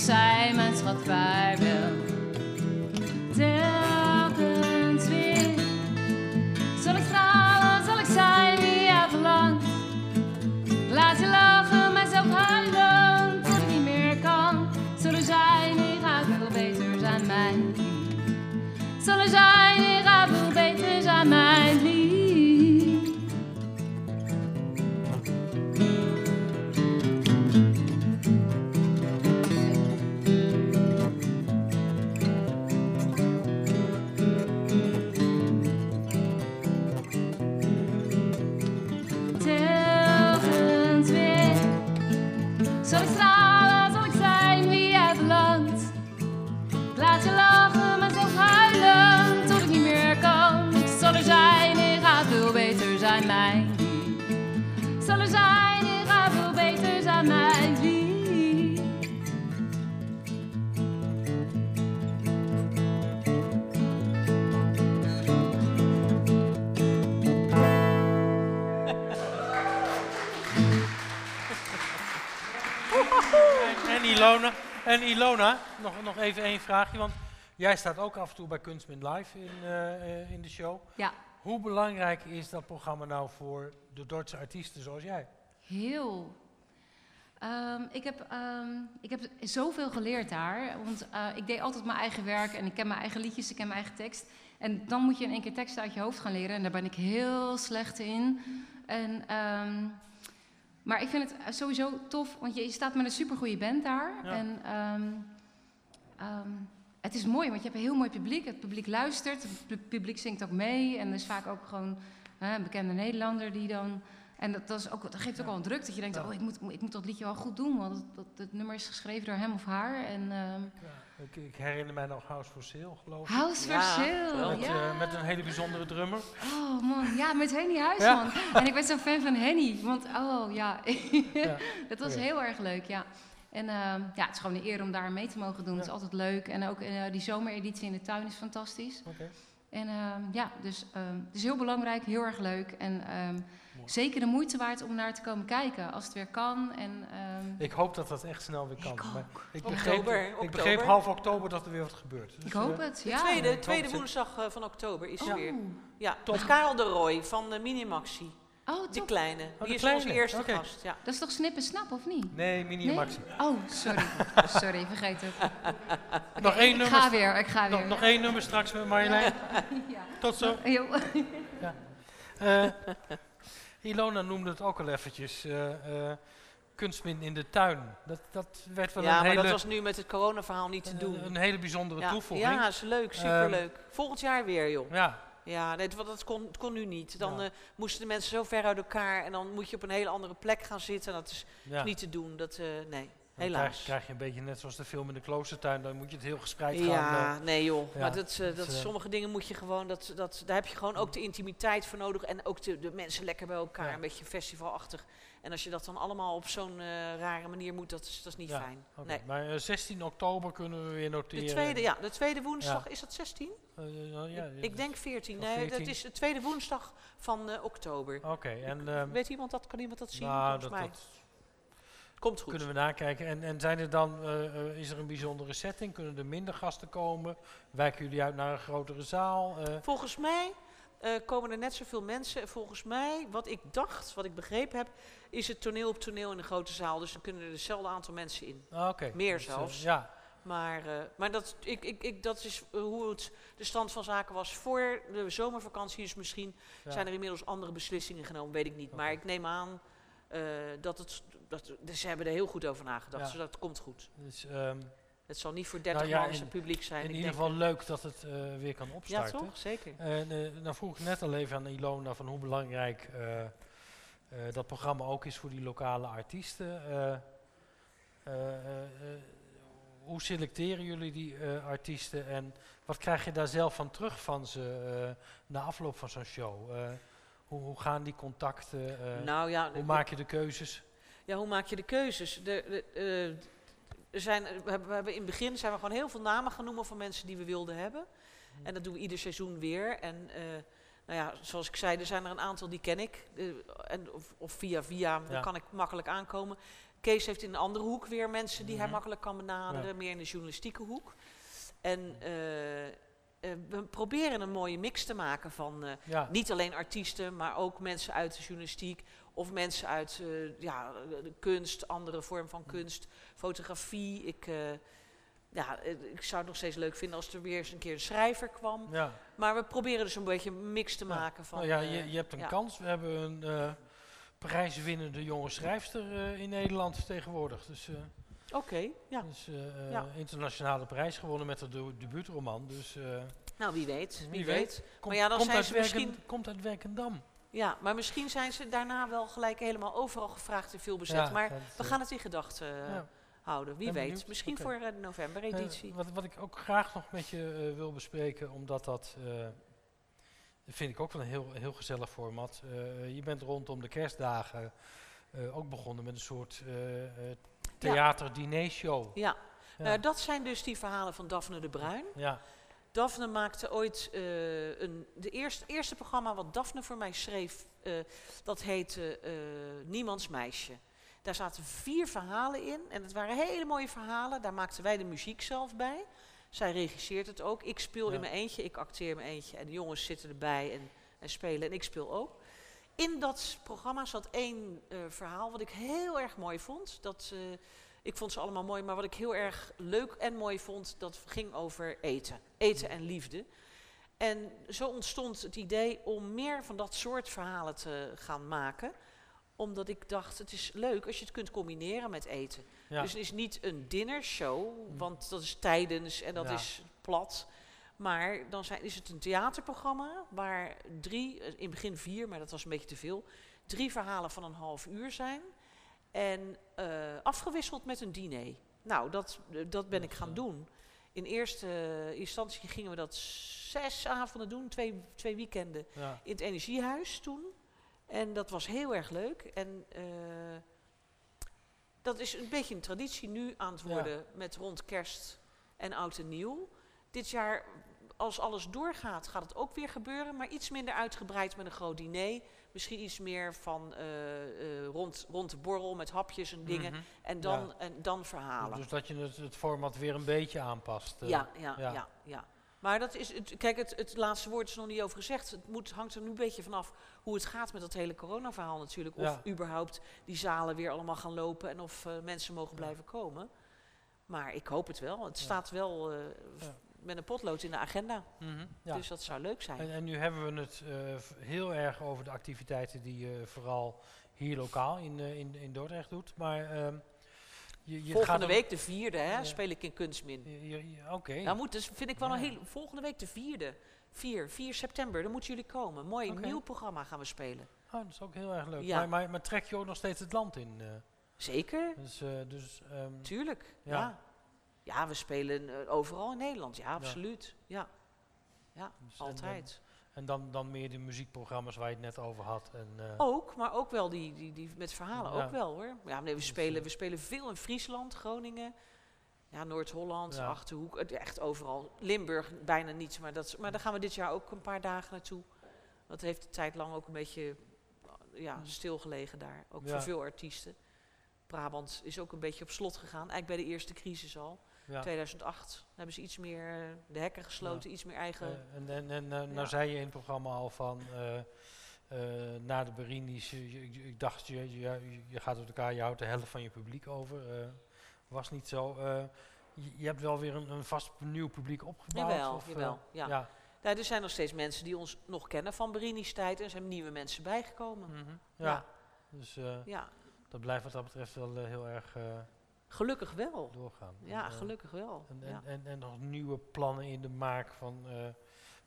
zij mijn schat waar en Ilona nog, nog even één vraagje, want jij staat ook af en toe bij Kunstmin Live in, eh, eh, in de show. Ja, Hoe belangrijk is dat programma nou voor de Dordtse artiesten zoals jij? heel. Ehm, ik, heb, ehm, ik heb zoveel geleerd daar. Want eh, ik deed altijd mijn eigen werk en ik ken mijn eigen liedjes, ik ken mijn eigen tekst. En dan moet je in één keer teksten uit je hoofd gaan leren. En daar ben ik heel slecht in. En, ehm, maar ik vind het sowieso tof, want je, je staat met een supergoeie band daar. Ja. En ehm, ehm, het is mooi, want je hebt een heel mooi publiek. Het publiek luistert, het pu- publiek zingt ook mee. En er is vaak ook gewoon hè, een bekende Nederlander die dan... En dat, dat, is ook, dat geeft ook wel een druk, dat je denkt, oh, ik moet, ik moet dat liedje wel goed doen. Want dat, dat, het nummer is geschreven door hem of haar. En ehm Ik, ik herinner mij nog House for Sale, geloof ik. House Ja, for Sale, geweldig. Met, ja. eh, met een hele bijzondere drummer. Oh man, ja, met Henny Huisman. Ja. <laughs> En ik ben zo'n fan van Henny, want oh ja, <laughs> Ja. dat was heel erg leuk, ja. En ehm, ja, het is gewoon een eer om daar mee te mogen doen. Het is Ja. altijd leuk. En ook eh, die zomereditie in de tuin is fantastisch. Oké. En ehm, ja, dus ehm, het is heel belangrijk, heel erg leuk. En ehm, zeker de moeite waard om naar te komen kijken als het weer kan. En, ehm, Ik hoop dat dat echt snel weer kan. Ik Maar ik, Oktober, begreep, ik oktober. begreep half oktober dat er weer wat gebeurt. Dus, ik hoop eh, het, De ja. tweede, hoop tweede het. woensdag eh, van oktober is Oh. er weer. Ja, Top. met Karel de Roy van de Minimaxi. Oh, Die kleine. de Die is kleine, onze eerste gast. Ja. Dat is toch snip en snap, of niet? Nee, mini Nee? maxi. Oh, sorry. <laughs> sorry, vergeet het. Nog één ik nummer. ga weer, ik ga Nog, weer. nog één nummer straks met Marjolein. <laughs> Ja. Tot zo. Jo. Eh, Ilona noemde het ook al eventjes. eh, eh, kunstmin in de tuin. Dat, dat werd wel ja, een, maar hele, dat was nu met het coronaverhaal niet te een, doen. een hele bijzondere ja, toevoeging. ja, is leuk, superleuk. Volgend jaar weer, joh. Ja, Ja, nee, want dat kon, kon nu niet. Dan Ja. eh, moesten de mensen zo ver uit elkaar en dan moet je op een hele andere plek gaan zitten. Dat is ja. niet te doen. Dat, eh, nee, helaas. Krijg, krijg je een beetje net zoals de film in de kloostertuin. Dan moet je het heel gespreid gaan. Ja, eh, nee joh. ja, maar dat, eh, dat, eh, sommige dingen moet je gewoon, dat, dat, daar heb je gewoon ook de intimiteit voor nodig. En ook de, de mensen lekker bij elkaar, Ja. een beetje festivalachtig. En als je dat dan allemaal op zo'n rare manier moet, dat is, dat is niet Ja, fijn. Nee. Maar eh, 16 oktober kunnen we weer noteren. De tweede, ja, de tweede woensdag, is dat 16? Eh, eh, ja, ik denk 14. of Nee, 14. dat is de tweede woensdag van oktober. Oké, en ehm, Weet iemand dat? Kan iemand dat zien? nou, Volgens dat, mij. dat Komt goed. kunnen we nakijken. En, en zijn er dan, eh, eh, is er een bijzondere setting? Kunnen er minder gasten komen? Wijken jullie uit naar een grotere zaal? Eh, Volgens mij eh, komen er net zoveel mensen. Volgens mij, wat ik dacht, wat ik begrepen heb, is het toneel op toneel in de grote zaal. Dus dan kunnen er hetzelfde aantal mensen in. ah, Oké. Meer Dus, zelfs. ja, Maar, eh, maar dat, ik, ik, ik, dat is hoe het de stand van zaken was voor de zomervakantie. Dus misschien ja. zijn er inmiddels andere beslissingen genomen, weet ik niet. Maar ik neem aan eh, dat het. Dat, dus ze hebben er heel goed over nagedacht. Ja. Dus dat komt goed. Dus, ehm, Het zal niet voor 30 Nou ja, man zijn in- publiek zijn. in ieder geval leuk dat het eh, weer kan Ja, opstarten. toch? Zeker. En eh, nou vroeg ik net al even aan Ilona van hoe belangrijk eh, eh, dat programma ook is voor die lokale artiesten. Eh, eh, eh, eh, hoe selecteren jullie die eh, artiesten en wat krijg je daar zelf van terug van ze eh, na afloop van zo'n show? Eh, hoe, hoe gaan die contacten? eh, nou ja, hoe maak je de keuzes? Ja, hoe maak je de keuzes? De, de, eh, zijn, we, hebben, in het begin zijn we gewoon heel veel namen gaan noemen van mensen die we wilden hebben. En dat doen we ieder seizoen weer. En eh, nou ja, zoals ik zei, er zijn er een aantal die ken ik. en, of, of via via, Ja. kan ik makkelijk aankomen. Kees heeft in een andere hoek weer mensen die hij Mhm. makkelijk kan benaderen, Ja. meer in de journalistieke hoek. En eh, we proberen een mooie mix te maken van Ja, niet alleen artiesten, maar ook mensen uit de journalistiek of mensen uit eh, ja, de kunst, andere vorm van kunst, fotografie. Ik, eh, ja, eh, ik zou het nog steeds leuk vinden als er weer eens een keer een schrijver kwam. ja. Maar we proberen dus een beetje een mix te maken van. nou ja, je, je hebt een kans. We hebben een prijswinnende jonge schrijfster in Nederland tegenwoordig. Dus, Oké, ja. dus Ja. internationale prijs gewonnen met haar de- debuutroman. Dus Nou, wie weet. Wie, Wie weet. weet. komt, ja, dan komt, zijn ze Werken- misschien- komt uit Werkendam. Ja, maar misschien zijn ze daarna wel gelijk helemaal overal gevraagd en veel bezet. Ja, maar dat, we eh, gaan het in gedachten eh, ja. houden. Wie ben weet. benieuwd. Misschien voor eh, de november-editie. Eh, wat, wat ik ook graag nog met je eh, wil bespreken, omdat dat, eh, vind ik ook wel een heel, heel gezellig format. Eh, je bent rondom de kerstdagen eh, ook begonnen met een soort eh eh theater-diner-show. ja. Ja. Nou, dat zijn dus die verhalen van Daphne de Bruin. ja, Daphne maakte ooit eh, een. De eerste, eerste programma wat Daphne voor mij schreef, eh, dat heette eh, Niemands Meisje. Daar zaten vier verhalen in en het waren hele mooie verhalen. Daar maakten wij de muziek zelf bij. Zij regisseert het ook. Ik speel Ja. in mijn eentje, ik acteer in mijn eentje en de jongens zitten erbij en, en spelen en ik speel ook. In dat programma zat één verhaal wat ik heel erg mooi vond. Dat, ik vond ze allemaal mooi, maar wat ik heel erg leuk en mooi vond, dat ging over eten. Eten en liefde. En zo ontstond het idee om meer van dat soort verhalen te gaan maken. Omdat ik dacht, het is leuk als je het kunt combineren met eten. ja. Dus het is niet een dinnershow, want dat is tijdens en dat Ja. is plat. Maar dan zijn, is het een theaterprogramma waar drie, eh, in het begin vier, maar dat was een beetje te veel, drie verhalen van een half uur zijn. En eh, afgewisseld met een diner. Nou, dat, dat ben ik gaan doen. In eerste instantie gingen we dat zes avonden doen, twee, twee weekenden ja. in het energiehuis toen. En dat was heel erg leuk. En eh, dat is een beetje een traditie nu aan het Ja. worden met rond kerst en oud en nieuw. Dit jaar, als alles doorgaat, gaat het ook weer gebeuren. Maar iets minder uitgebreid met een groot diner. Misschien iets meer van eh, eh, rond, rond de borrel met hapjes en dingen. Mhm. En, dan, Ja. en dan verhalen. Dus dat je het, het format weer een beetje aanpast. eh. Ja, ja, ja. ja. Maar dat is het, kijk, het, het laatste woord is nog niet over gezegd. Het moet, hangt er nu een beetje vanaf hoe het gaat met dat hele corona-verhaal natuurlijk. Of Ja. überhaupt die zalen weer allemaal gaan lopen en of mensen mogen blijven komen. Maar ik hoop het wel. Het Ja. staat wel Ja. Met een potlood in de agenda. Mhm, ja. Dus dat zou leuk zijn. En, en nu hebben we het eh, heel erg over de activiteiten die je vooral hier lokaal in, eh, in, in Dordrecht doet. Maar ehm, je, je volgende gaat week de vierde hè, Ja. speel ik in Kunstmin. Oké. Nou moet, dus vind ik wel een heel... Volgende week de vierde. 4, 4 september, dan moeten jullie komen. Mooi nieuw programma gaan we spelen. Oh, dat is ook heel erg leuk. Ja. Maar, maar, maar trek je ook nog steeds het land in? eh? Zeker. dus eh, dus ehm, Tuurlijk, Ja. Ja. we spelen eh, overal in Nederland, ja, absoluut. Ja, ja dus altijd. En dan, dan meer die muziekprogramma's waar je het net over had. En, eh, Ook, maar ook wel die, die, die met verhalen, Ja. ook wel hoor. Ja, nee, we, Dus, spelen, eh, we spelen veel in Friesland, Groningen, ja, Noord-Holland, Ja. Achterhoek, echt overal. Limburg bijna niet, maar, dat, maar daar gaan we dit jaar ook een paar dagen naartoe. Dat heeft de tijd lang ook een beetje ja, stilgelegen daar, ook Ja. voor veel artiesten. Brabant is ook een beetje op slot gegaan, eigenlijk bij de eerste crisis al. Ja. 2008 hebben ze iets meer eh, de hekken gesloten, iets meer eigen. Eh, en en, en eh, nou zei je in het programma al van, na de Berini's, ik dacht, je, je, je gaat met elkaar, je houdt de helft van je publiek over. was niet zo. Je, je hebt wel weer een, een vast nieuw publiek opgebouwd? Jawel, of, jawel, ja. ja. Nou, er zijn nog steeds mensen die ons nog kennen van Berini's tijd en er zijn nieuwe mensen bijgekomen. Mhm, Ja. ja. Dus Ja, dat blijft wat dat betreft wel heel erg gelukkig wel. doorgaan. Ja, En, eh, gelukkig wel. En, en, Ja. en, en nog nieuwe plannen in de maak van eh,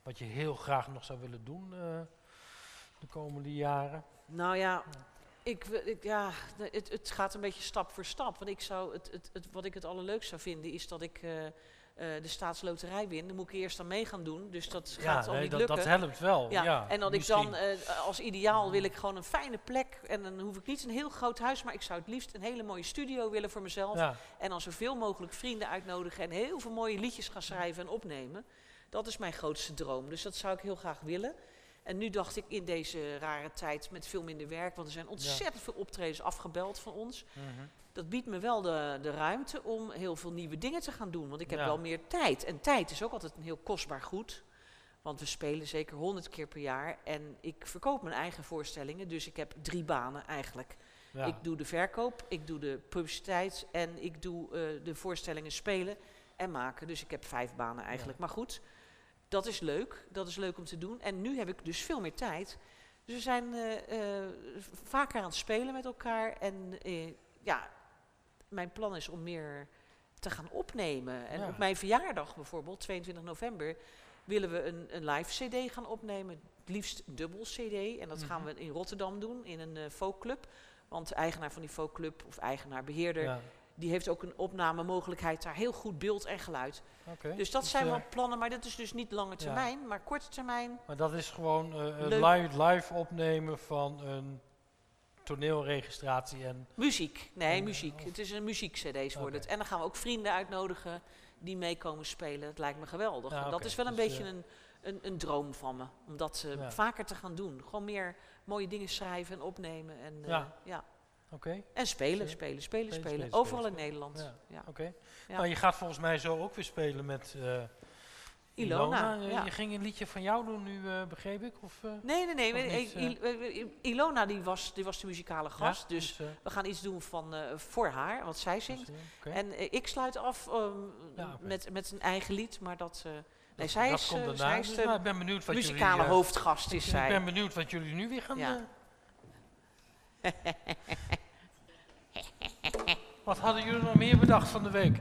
wat je heel graag nog zou willen doen eh, de komende jaren. Nou ja, ik, ik, ja het, het gaat een beetje stap voor stap. Want ik zou het, het, het, wat ik het allerleukst zou vinden is dat ik eh, de staatsloterij win. Dan moet ik eerst aan mee gaan doen. Dus dat gaat al nee, niet dat, lukken. dat helpt wel. Ja, Ja, en dat ik dan eh, als ideaal wil ik gewoon een fijne plek. En dan hoef ik niet een heel groot huis, maar ik zou het liefst een hele mooie studio willen voor mezelf. Ja, En dan zoveel mogelijk vrienden uitnodigen en heel veel mooie liedjes gaan schrijven en opnemen. Dat is mijn grootste droom. Dus dat zou ik heel graag willen. En nu dacht ik in deze rare tijd met veel minder werk, want er zijn ontzettend veel optredens afgebeld van ons. Mhm. Dat biedt me wel de, de ruimte om heel veel nieuwe dingen te gaan doen. Want ik heb Ja. wel meer tijd. En tijd is ook altijd een heel kostbaar goed. Want we spelen zeker honderd keer per jaar. En ik verkoop mijn eigen voorstellingen. Dus ik heb drie banen eigenlijk. Ja. Ik doe de verkoop, ik doe de publiciteit en ik doe eh, de voorstellingen spelen en maken. Dus ik heb vijf banen eigenlijk. Maar goed, dat is leuk. Dat is leuk om te doen. En nu heb ik dus veel meer tijd. Dus we zijn eh, eh, vaker aan het spelen met elkaar. En ja, mijn plan is om meer te gaan opnemen. En Ja. op mijn verjaardag bijvoorbeeld, 22 november, willen we een, een live CD gaan opnemen. Het liefst dubbel CD. En dat gaan Mhm. we in Rotterdam doen, in een eh folkclub. Want de eigenaar van die folkclub, of eigenaar, beheerder, Ja, die heeft ook een opnamemogelijkheid daar. Heel goed beeld en geluid. Dus dat Dus, zijn eh, wel plannen, maar dat is dus niet lange Ja. termijn, maar korte termijn. Maar dat is gewoon eh, Leuk. live, live opnemen van een toneelregistratie en Muziek. Nee, En, muziek. Het is een muziek-cd's wordt het. Oké. En dan gaan we ook vrienden uitnodigen die meekomen spelen. Dat lijkt me geweldig. Ja, dat is wel een Dus, beetje eh, een, een, een droom van me. Om dat eh, Ja. vaker te gaan doen. Gewoon meer mooie dingen schrijven en opnemen. En, eh, Ja. ja. oké. en spelen, Spelen, spelen, spelen, spelen. spelen, Overal in Nederland. Ja. Oké. Nou, je gaat volgens mij zo ook weer spelen met eh, Ilona. Eh, ja. Je ging een liedje van jou doen nu, eh, begreep ik? Of, eh? Nee, nee, nee. Niet, Ilona die was, die was de muzikale gast. Ja? Dus eh, we gaan iets doen van, eh, voor haar, wat zij zingt. dus. En ik sluit af ehm, Ja, met, met een eigen lied, maar dat... nee, zij dat is, komt daarna. zij is Dus, de nou, ik ben benieuwd wat muzikale jullie, hoofdgast, is ik zij. ben benieuwd wat jullie nu weer gaan Ja. eh, Wat hadden jullie nog meer bedacht van de week?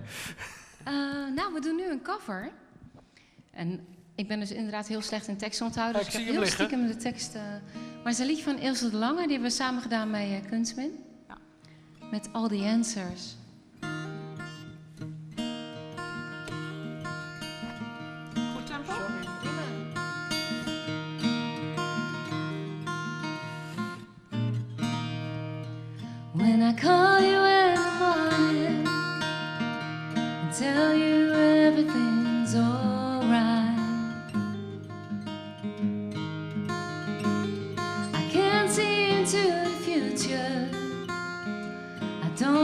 Eh, nou, we doen nu een cover. En ik ben dus inderdaad heel slecht in tekst onthouden. Dus ik ik heb heel liggen. stiekem de tekst. eh, maar het is een liedje van Ilse de Lange. Die hebben we samen gedaan bij eh, Kunstmin. Ja. Met All the Answers.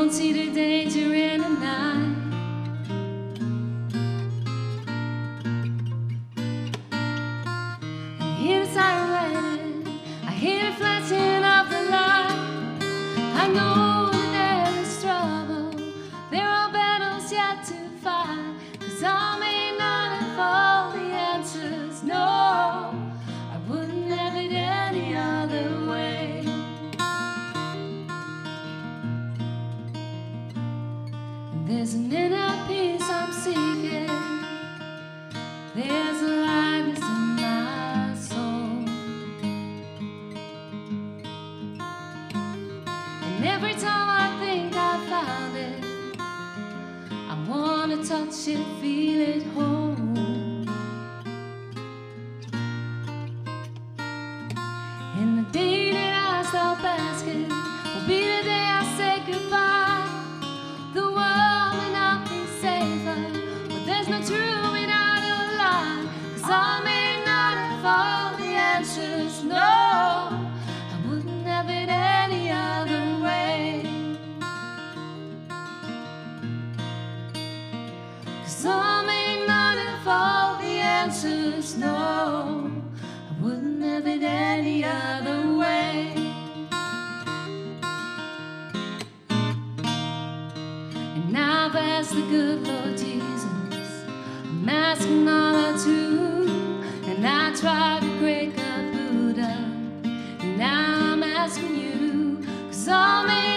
until the day to tried to break up Buddha, and now I'm asking you, cause I may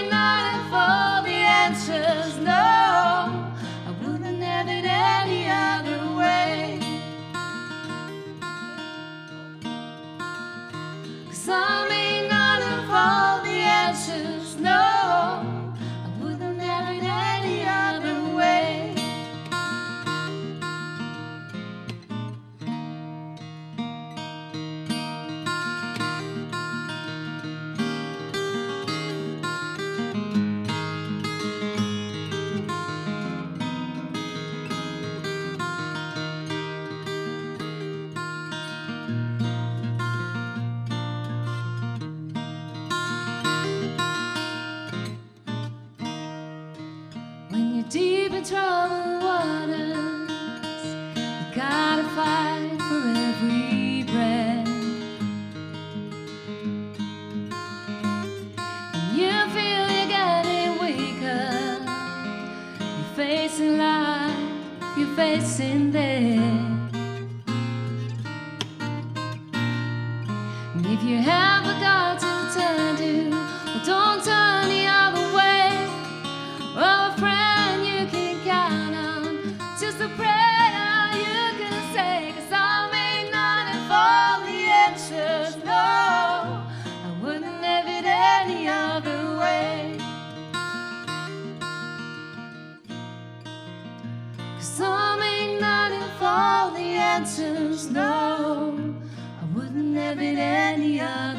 millennia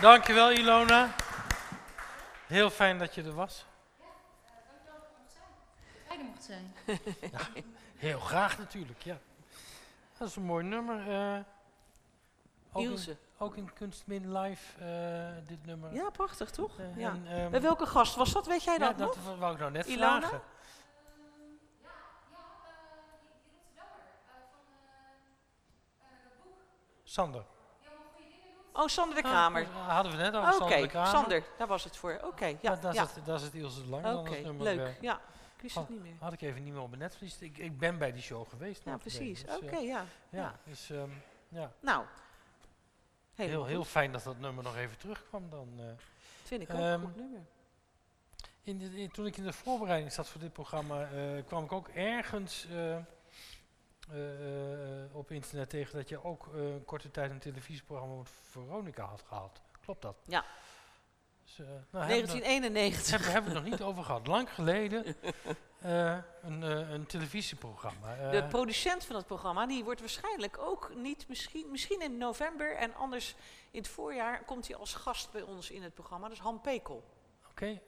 Dankjewel Ilona. Heel fijn dat je er was. Kijk, mocht zijn. Heel graag natuurlijk, ja. Dat is een mooi nummer. eh, ook, in, ook in Kunstmin Live, eh, dit nummer. Ja, prachtig toch? Eh, ja. en, ehm, Bij welke gast was dat? Weet jij ja, dat nog? dat wou ik nou net Ilona? vragen. Sander. Oh, Sander de Kramer. dat hadden we net over Oké, Sander de Kramer. Sander, daar was het voor. Oké, ja. Ja, daar, ja. Zit, daar zit Ilse de Lang dan Oké, leuk. eh, ja, ik wist het niet meer. had ik even niet meer op mijn netvlies. Ik, ik ben bij die show geweest. Ja, precies. dus, Oké, eh, ja. ja, ja. dus ehm, ja. Nou, Heel, heel fijn dat dat nummer nog even terugkwam dan. eh. Vind ik ook Ehm, een goed nummer. In de, in- toen ik in de voorbereiding zat voor dit programma, kwam ik ook ergens op internet tegen dat je ook eh, een korte tijd een televisieprogramma met Veronica had gehad. Klopt dat? Ja. Dus, eh, nou, hebben we- 1991. hebben we hebben we het nog niet over gehad. Lang geleden eh, een, eh, een televisieprogramma. eh, De producent van het programma, die wordt waarschijnlijk ook niet, misschien, misschien in november en anders in het voorjaar, komt hij als gast bij ons in het programma. Dat is Han Pekel. Oké.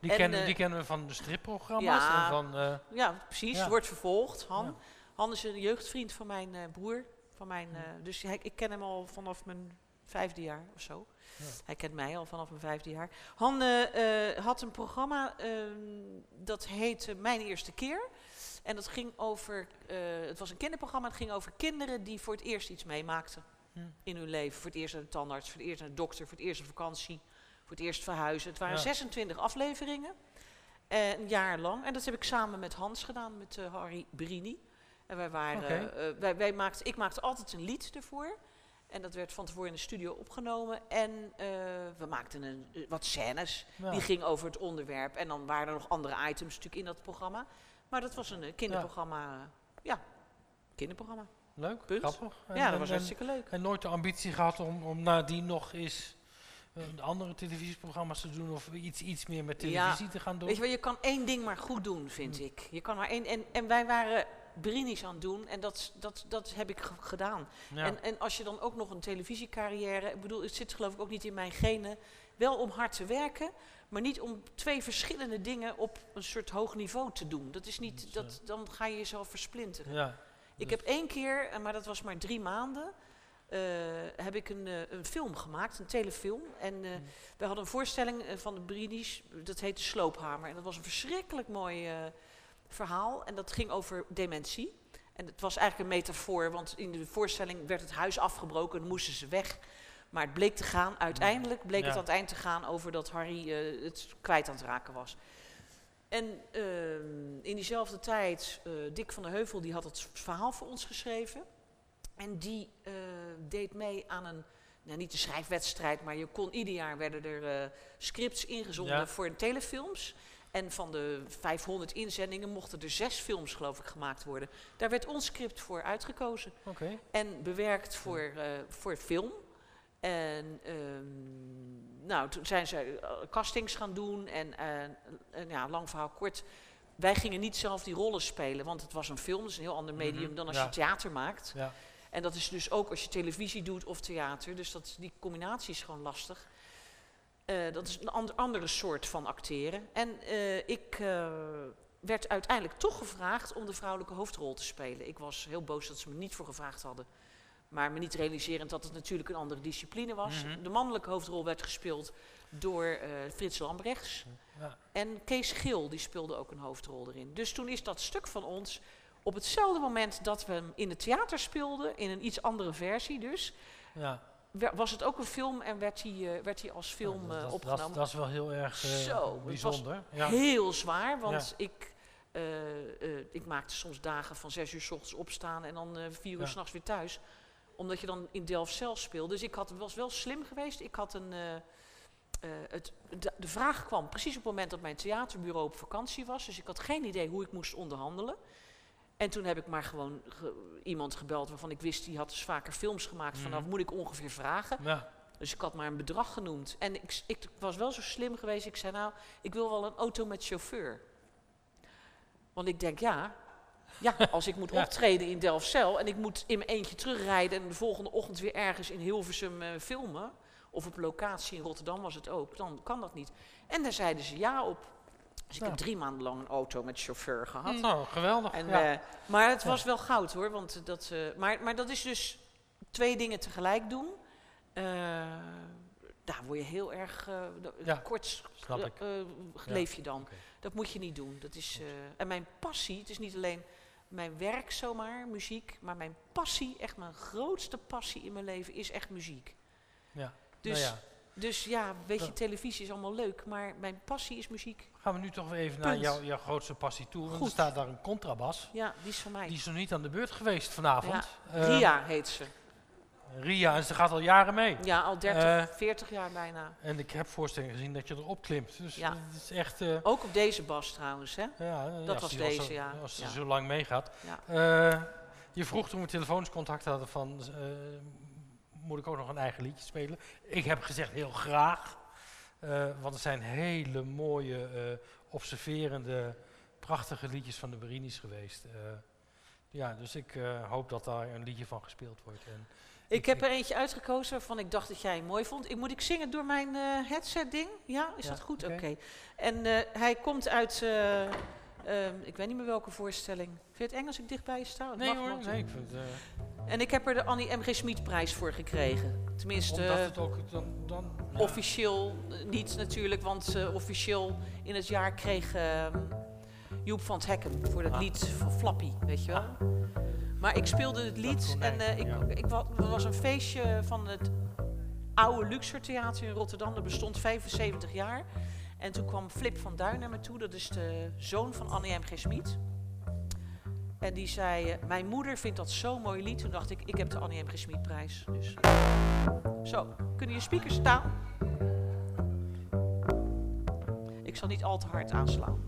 Die, En, kennen, eh, die kennen we van de stripprogramma's. Ja. En van, eh, Ja, precies. Ja. Wordt vervolgd, Han. Ja. Han is een jeugdvriend van mijn eh, broer. Van mijn, eh, dus hij, ik ken hem al vanaf mijn vijfde jaar of zo. Ja. Hij kent mij al vanaf mijn vijfde jaar. Han eh, had een programma ehm, dat heette Mijn Eerste Keer. En dat ging over, het was een kinderprogramma, het ging over kinderen die voor het eerst iets meemaakten Hm. in hun leven. Voor het eerst naar de tandarts, voor het eerst naar de dokter, voor het eerst een vakantie, voor het eerst verhuizen. Het waren Ja. 26 afleveringen, een jaar lang. En dat heb ik samen met Hans gedaan, met Harry Brini. En wij waren, eh, wij, wij maakten, ik maakte altijd een lied ervoor. En dat werd van tevoren in de studio opgenomen. En eh, we maakten een, eh, wat scènes. ja. Die ging over het onderwerp. En dan waren er nog andere items natuurlijk in dat programma. Maar dat was een kinderprogramma. Ja, kinderprogramma. Leuk, Punt. grappig. En- ja, dat en- was hartstikke leuk. En nooit de ambitie gehad om, om nadien nog eens eh, andere televisieprogramma's te doen of iets, iets meer met Ja, televisie te gaan doen. Weet je wel, je kan één ding maar goed doen, vind Hm. ik. Je kan maar één, en, en wij waren Brini's aan doen en dat, dat, dat heb ik ge- gedaan. ja. En, en als je dan ook nog een televisiecarrière... Ik bedoel, het zit geloof ik ook niet in mijn genen... wel om hard te werken, maar niet om twee verschillende dingen op een soort hoog niveau te doen. Dat is niet, Dus, dat, dan ga je jezelf versplinteren. ja. Ik Dus- heb één keer, eh, maar dat was maar drie maanden, eh, heb ik een, eh, een film gemaakt, een telefilm. En eh, Mm. we hadden een voorstelling eh, van de Brini's, dat heette Sloophamer. En dat was een verschrikkelijk mooi eh, verhaal. En dat ging over dementie. En het was eigenlijk een metafoor, want in de voorstelling werd het huis afgebroken en moesten ze weg. Maar het bleek te gaan, uiteindelijk bleek Ja. het aan het eind te gaan over dat Harry eh, het kwijt aan het raken was. En ehm, in diezelfde tijd, eh, Dick van der Heuvel, die had het verhaal voor ons geschreven. En die eh, deed mee aan een, nou niet een schrijfwedstrijd, maar je kon ieder jaar werden er scripts ingezonden Ja. voor telefilms. En van de 500 inzendingen mochten er zes films, geloof ik, gemaakt worden. Daar werd ons script voor uitgekozen en bewerkt voor, eh, voor film. En ehm, nou, toen zijn ze eh, castings gaan doen en, eh, en ja, lang verhaal kort. Wij gingen niet zelf die rollen spelen, want het was een film, dus een heel ander medium Mhm, dan als ja. je theater maakt. Ja. En dat is dus ook als je televisie doet of theater. Dus dat, die combinatie is gewoon lastig. Eh, dat is een ander, andere soort van acteren. En eh, ik eh, werd uiteindelijk toch gevraagd om de vrouwelijke hoofdrol te spelen. Ik was heel boos dat ze me niet voor gevraagd hadden. Maar me niet realiserend dat het natuurlijk een andere discipline was. Mhm. De mannelijke hoofdrol werd gespeeld door Frits Lambrechts. Ja. En Kees Gil, die speelde ook een hoofdrol erin. Dus toen is dat stuk van ons, op hetzelfde moment dat we hem in het theater speelden, in een iets andere versie dus, Ja. Was het ook een film en werd hij, eh, werd hij als film Ja, eh, dat, opgenomen. dat is wel heel erg eh, Zo, het was bijzonder. Ja. Heel zwaar, want ik, ik maakte soms dagen van zes uur s ochtends opstaan en dan vier uur s s'nachts weer thuis. Omdat je dan in Delft zelf speelde. Dus ik had, was wel slim geweest. Ik had een... het, de, de vraag kwam precies op het moment dat mijn theaterbureau op vakantie was. Dus ik had geen idee hoe ik moest onderhandelen. En toen heb ik maar gewoon ge- iemand gebeld waarvan ik wist, die had dus vaker films gemaakt. Vanaf Mhm. moet ik ongeveer vragen. Ja. Dus ik had maar een bedrag genoemd. En ik, ik was wel zo slim geweest. Ik zei nou, ik wil wel een auto met chauffeur. Want ik denk, ja, ja <laughs> als ik moet Ja. optreden in Delfzijl en ik moet in mijn eentje terugrijden en de volgende ochtend weer ergens in Hilversum eh, filmen, of op locatie in Rotterdam was het ook, dan kan dat niet. En daar zeiden ze ja op. Dus ik heb drie maanden lang een auto met chauffeur gehad. Nou, geweldig. En, ja. eh, maar het was wel goud hoor. Want dat, eh, maar, maar dat is dus twee dingen tegelijk doen. Eh, daar word je heel erg eh, Ja, kort eh, eh, leef je dan. Dat moet je niet doen. Dat is, eh, en mijn passie, het is niet alleen mijn werk zomaar, muziek, maar mijn passie, echt mijn grootste passie in mijn leven is echt muziek. Ja. Dus, nou ja, dus ja, weet je, televisie is allemaal leuk, maar mijn passie is muziek. gaan we nu toch even naar jouw, grootste passie toe. Want Goed. er staat daar een contrabas. Ja, die is van mij. Die is nog niet aan de beurt geweest vanavond. Ja, Eh, Ria heet ze. Ria, en ze gaat al jaren mee. Ja, al 30, Eh, 40 jaar bijna. En ik heb voorstellingen gezien dat je erop klimt. Dus Ja. het is echt... eh, Ook op deze bas trouwens, hè? ja, eh, Dat was deze, zo, ja. Als ze Ja. zo lang meegaat. Eh, je vroeg toen we telefoons contact hadden van... moet ik ook nog een eigen liedje spelen? Ik heb gezegd heel graag. eh, want het zijn hele mooie, eh, observerende, prachtige liedjes van de Berinis geweest. Eh, ja, dus ik hoop dat daar een liedje van gespeeld wordt. En Ik heb er eentje uitgekozen waarvan ik dacht dat jij hem mooi vond. Ik, moet ik zingen door mijn eh, headset-ding? Ja, is Ja, dat goed? oké. En hij komt uit, eh, ehm, ik weet niet meer welke voorstelling. Vind je het eng als ik dicht bij je sta? Het nee hoor, nee, ik vind, eh, En ik heb er de Annie M. G. Smit prijs voor gekregen. Tenminste, omdat het ook dan... dan ja. officieel eh, niet natuurlijk, want eh, officieel in het jaar kreeg ehm, Joep van het Hekken voor dat Ah. lied van Flappy, weet je wel. Maar ik speelde het lied en eh, ik, ja. ik wa- er was een feestje van het oude Luxor Theater in Rotterdam. Dat bestond 75 jaar. En toen kwam Flip van Duin naar me toe. Dat is de zoon van Annie M. G. En die zei, eh, mijn moeder vindt dat zo'n mooi lied. Toen dacht ik, ik heb de Annie M. G. Prijs. Dus. Zo, kunnen je speakers staan? Ik zal niet al te hard aanslaan.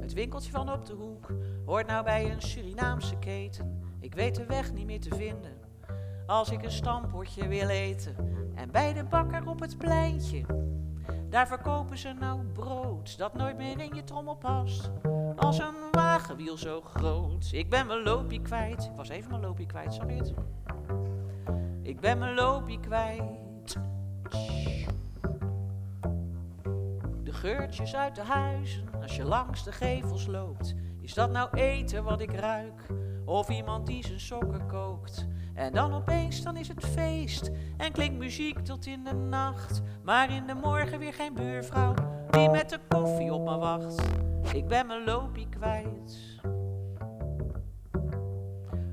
Het winkeltje van op de hoek hoort nou bij een Surinaamse keten. Ik weet de weg niet meer te vinden. Als ik een stampotje wil eten. En bij de bakker op het pleintje. Daar verkopen ze nou brood dat nooit meer in je trommel past. Als een wagenwiel zo groot. Ik ben mijn loopje kwijt. Ik was even mijn loopje kwijt, je het? Ik ben mijn loopje kwijt. De geurtjes uit de huizen, als je langs de gevels loopt. Is dat nou eten wat ik ruik? Of iemand die zijn sokken kookt? En dan opeens, dan is het feest. En klinkt muziek tot in de nacht. Maar in de morgen weer geen buurvrouw die met de koffie op me wacht. Ik ben mijn loopje kwijt.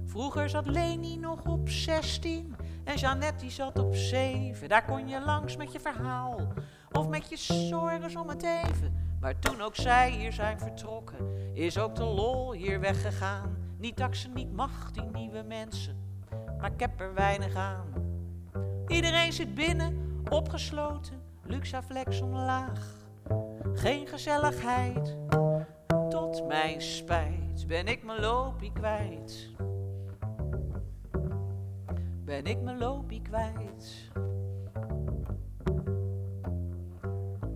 Vroeger zat Leni nog op 16 en Jeannette die zat op 7. Daar kon je langs met je verhaal of met je zorgen om het even. Maar toen ook zij hier zijn vertrokken, is ook de lol hier weggegaan. Niet dat ze niet mag, die nieuwe mensen, maar ik heb er weinig aan. Iedereen zit binnen, opgesloten, Luxaflex omlaag. Geen gezelligheid, tot mijn spijt ben ik mijn loopie kwijt. Ben ik mijn loopie kwijt.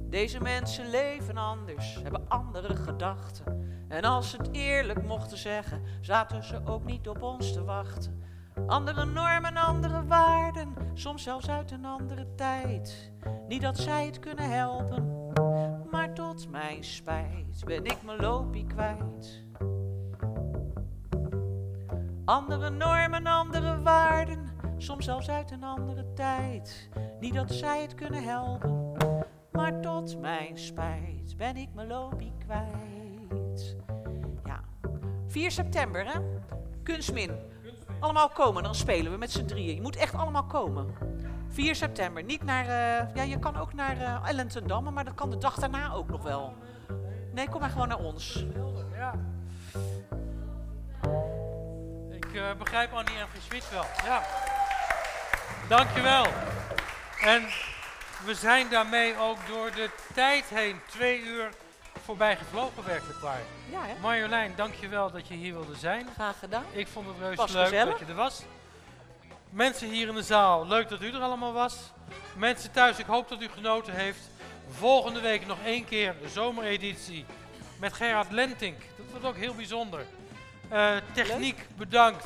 Deze mensen leven anders, hebben andere gedachten. En als ze het eerlijk mochten zeggen, zaten ze ook niet op ons te wachten. Andere normen, andere waarden, soms zelfs uit een andere tijd. Niet dat zij het kunnen helpen, maar tot mijn spijt ben ik mijn lopie kwijt. Andere normen, andere waarden, soms zelfs uit een andere tijd. Niet dat zij het kunnen helpen, maar tot mijn spijt ben ik mijn lopie kwijt. Ja, 4 september hè, Kunstmin. Allemaal komen, dan spelen we met z'n drieën. Je moet echt allemaal komen. 4 september, niet naar, eh, ja je kan ook naar Damme, maar dat kan de dag daarna ook nog wel. Nee, kom maar gewoon naar ons. Ja. Ik eh, begrijp Annie en Smit wel. Ja. Dankjewel. En we zijn daarmee ook door de tijd heen twee uur voorbij gevlogen werkelijk waar. Ja hè, Marjolein, dankjewel dat je hier wilde zijn. graag gedaan. Ik vond het reuze Was leuk gezellig. dat je er was. Mensen hier in de zaal, leuk dat u er allemaal was. Mensen thuis, ik hoop dat u genoten heeft. Volgende week nog één keer de zomereditie met Gerard Lentink. Dat wordt ook heel bijzonder. Eh, techniek bedankt.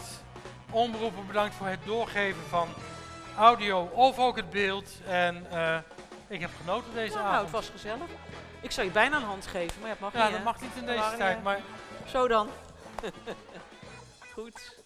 Omroepen bedankt voor het doorgeven van audio of ook het beeld. En eh, ik heb genoten deze Ja, nou, het avond. was gezellig. Ik zou je bijna een hand geven, maar ja, dat mag niet. Ja, dat mag niet in deze tijd, maar... Zo dan. <laughs> Goed.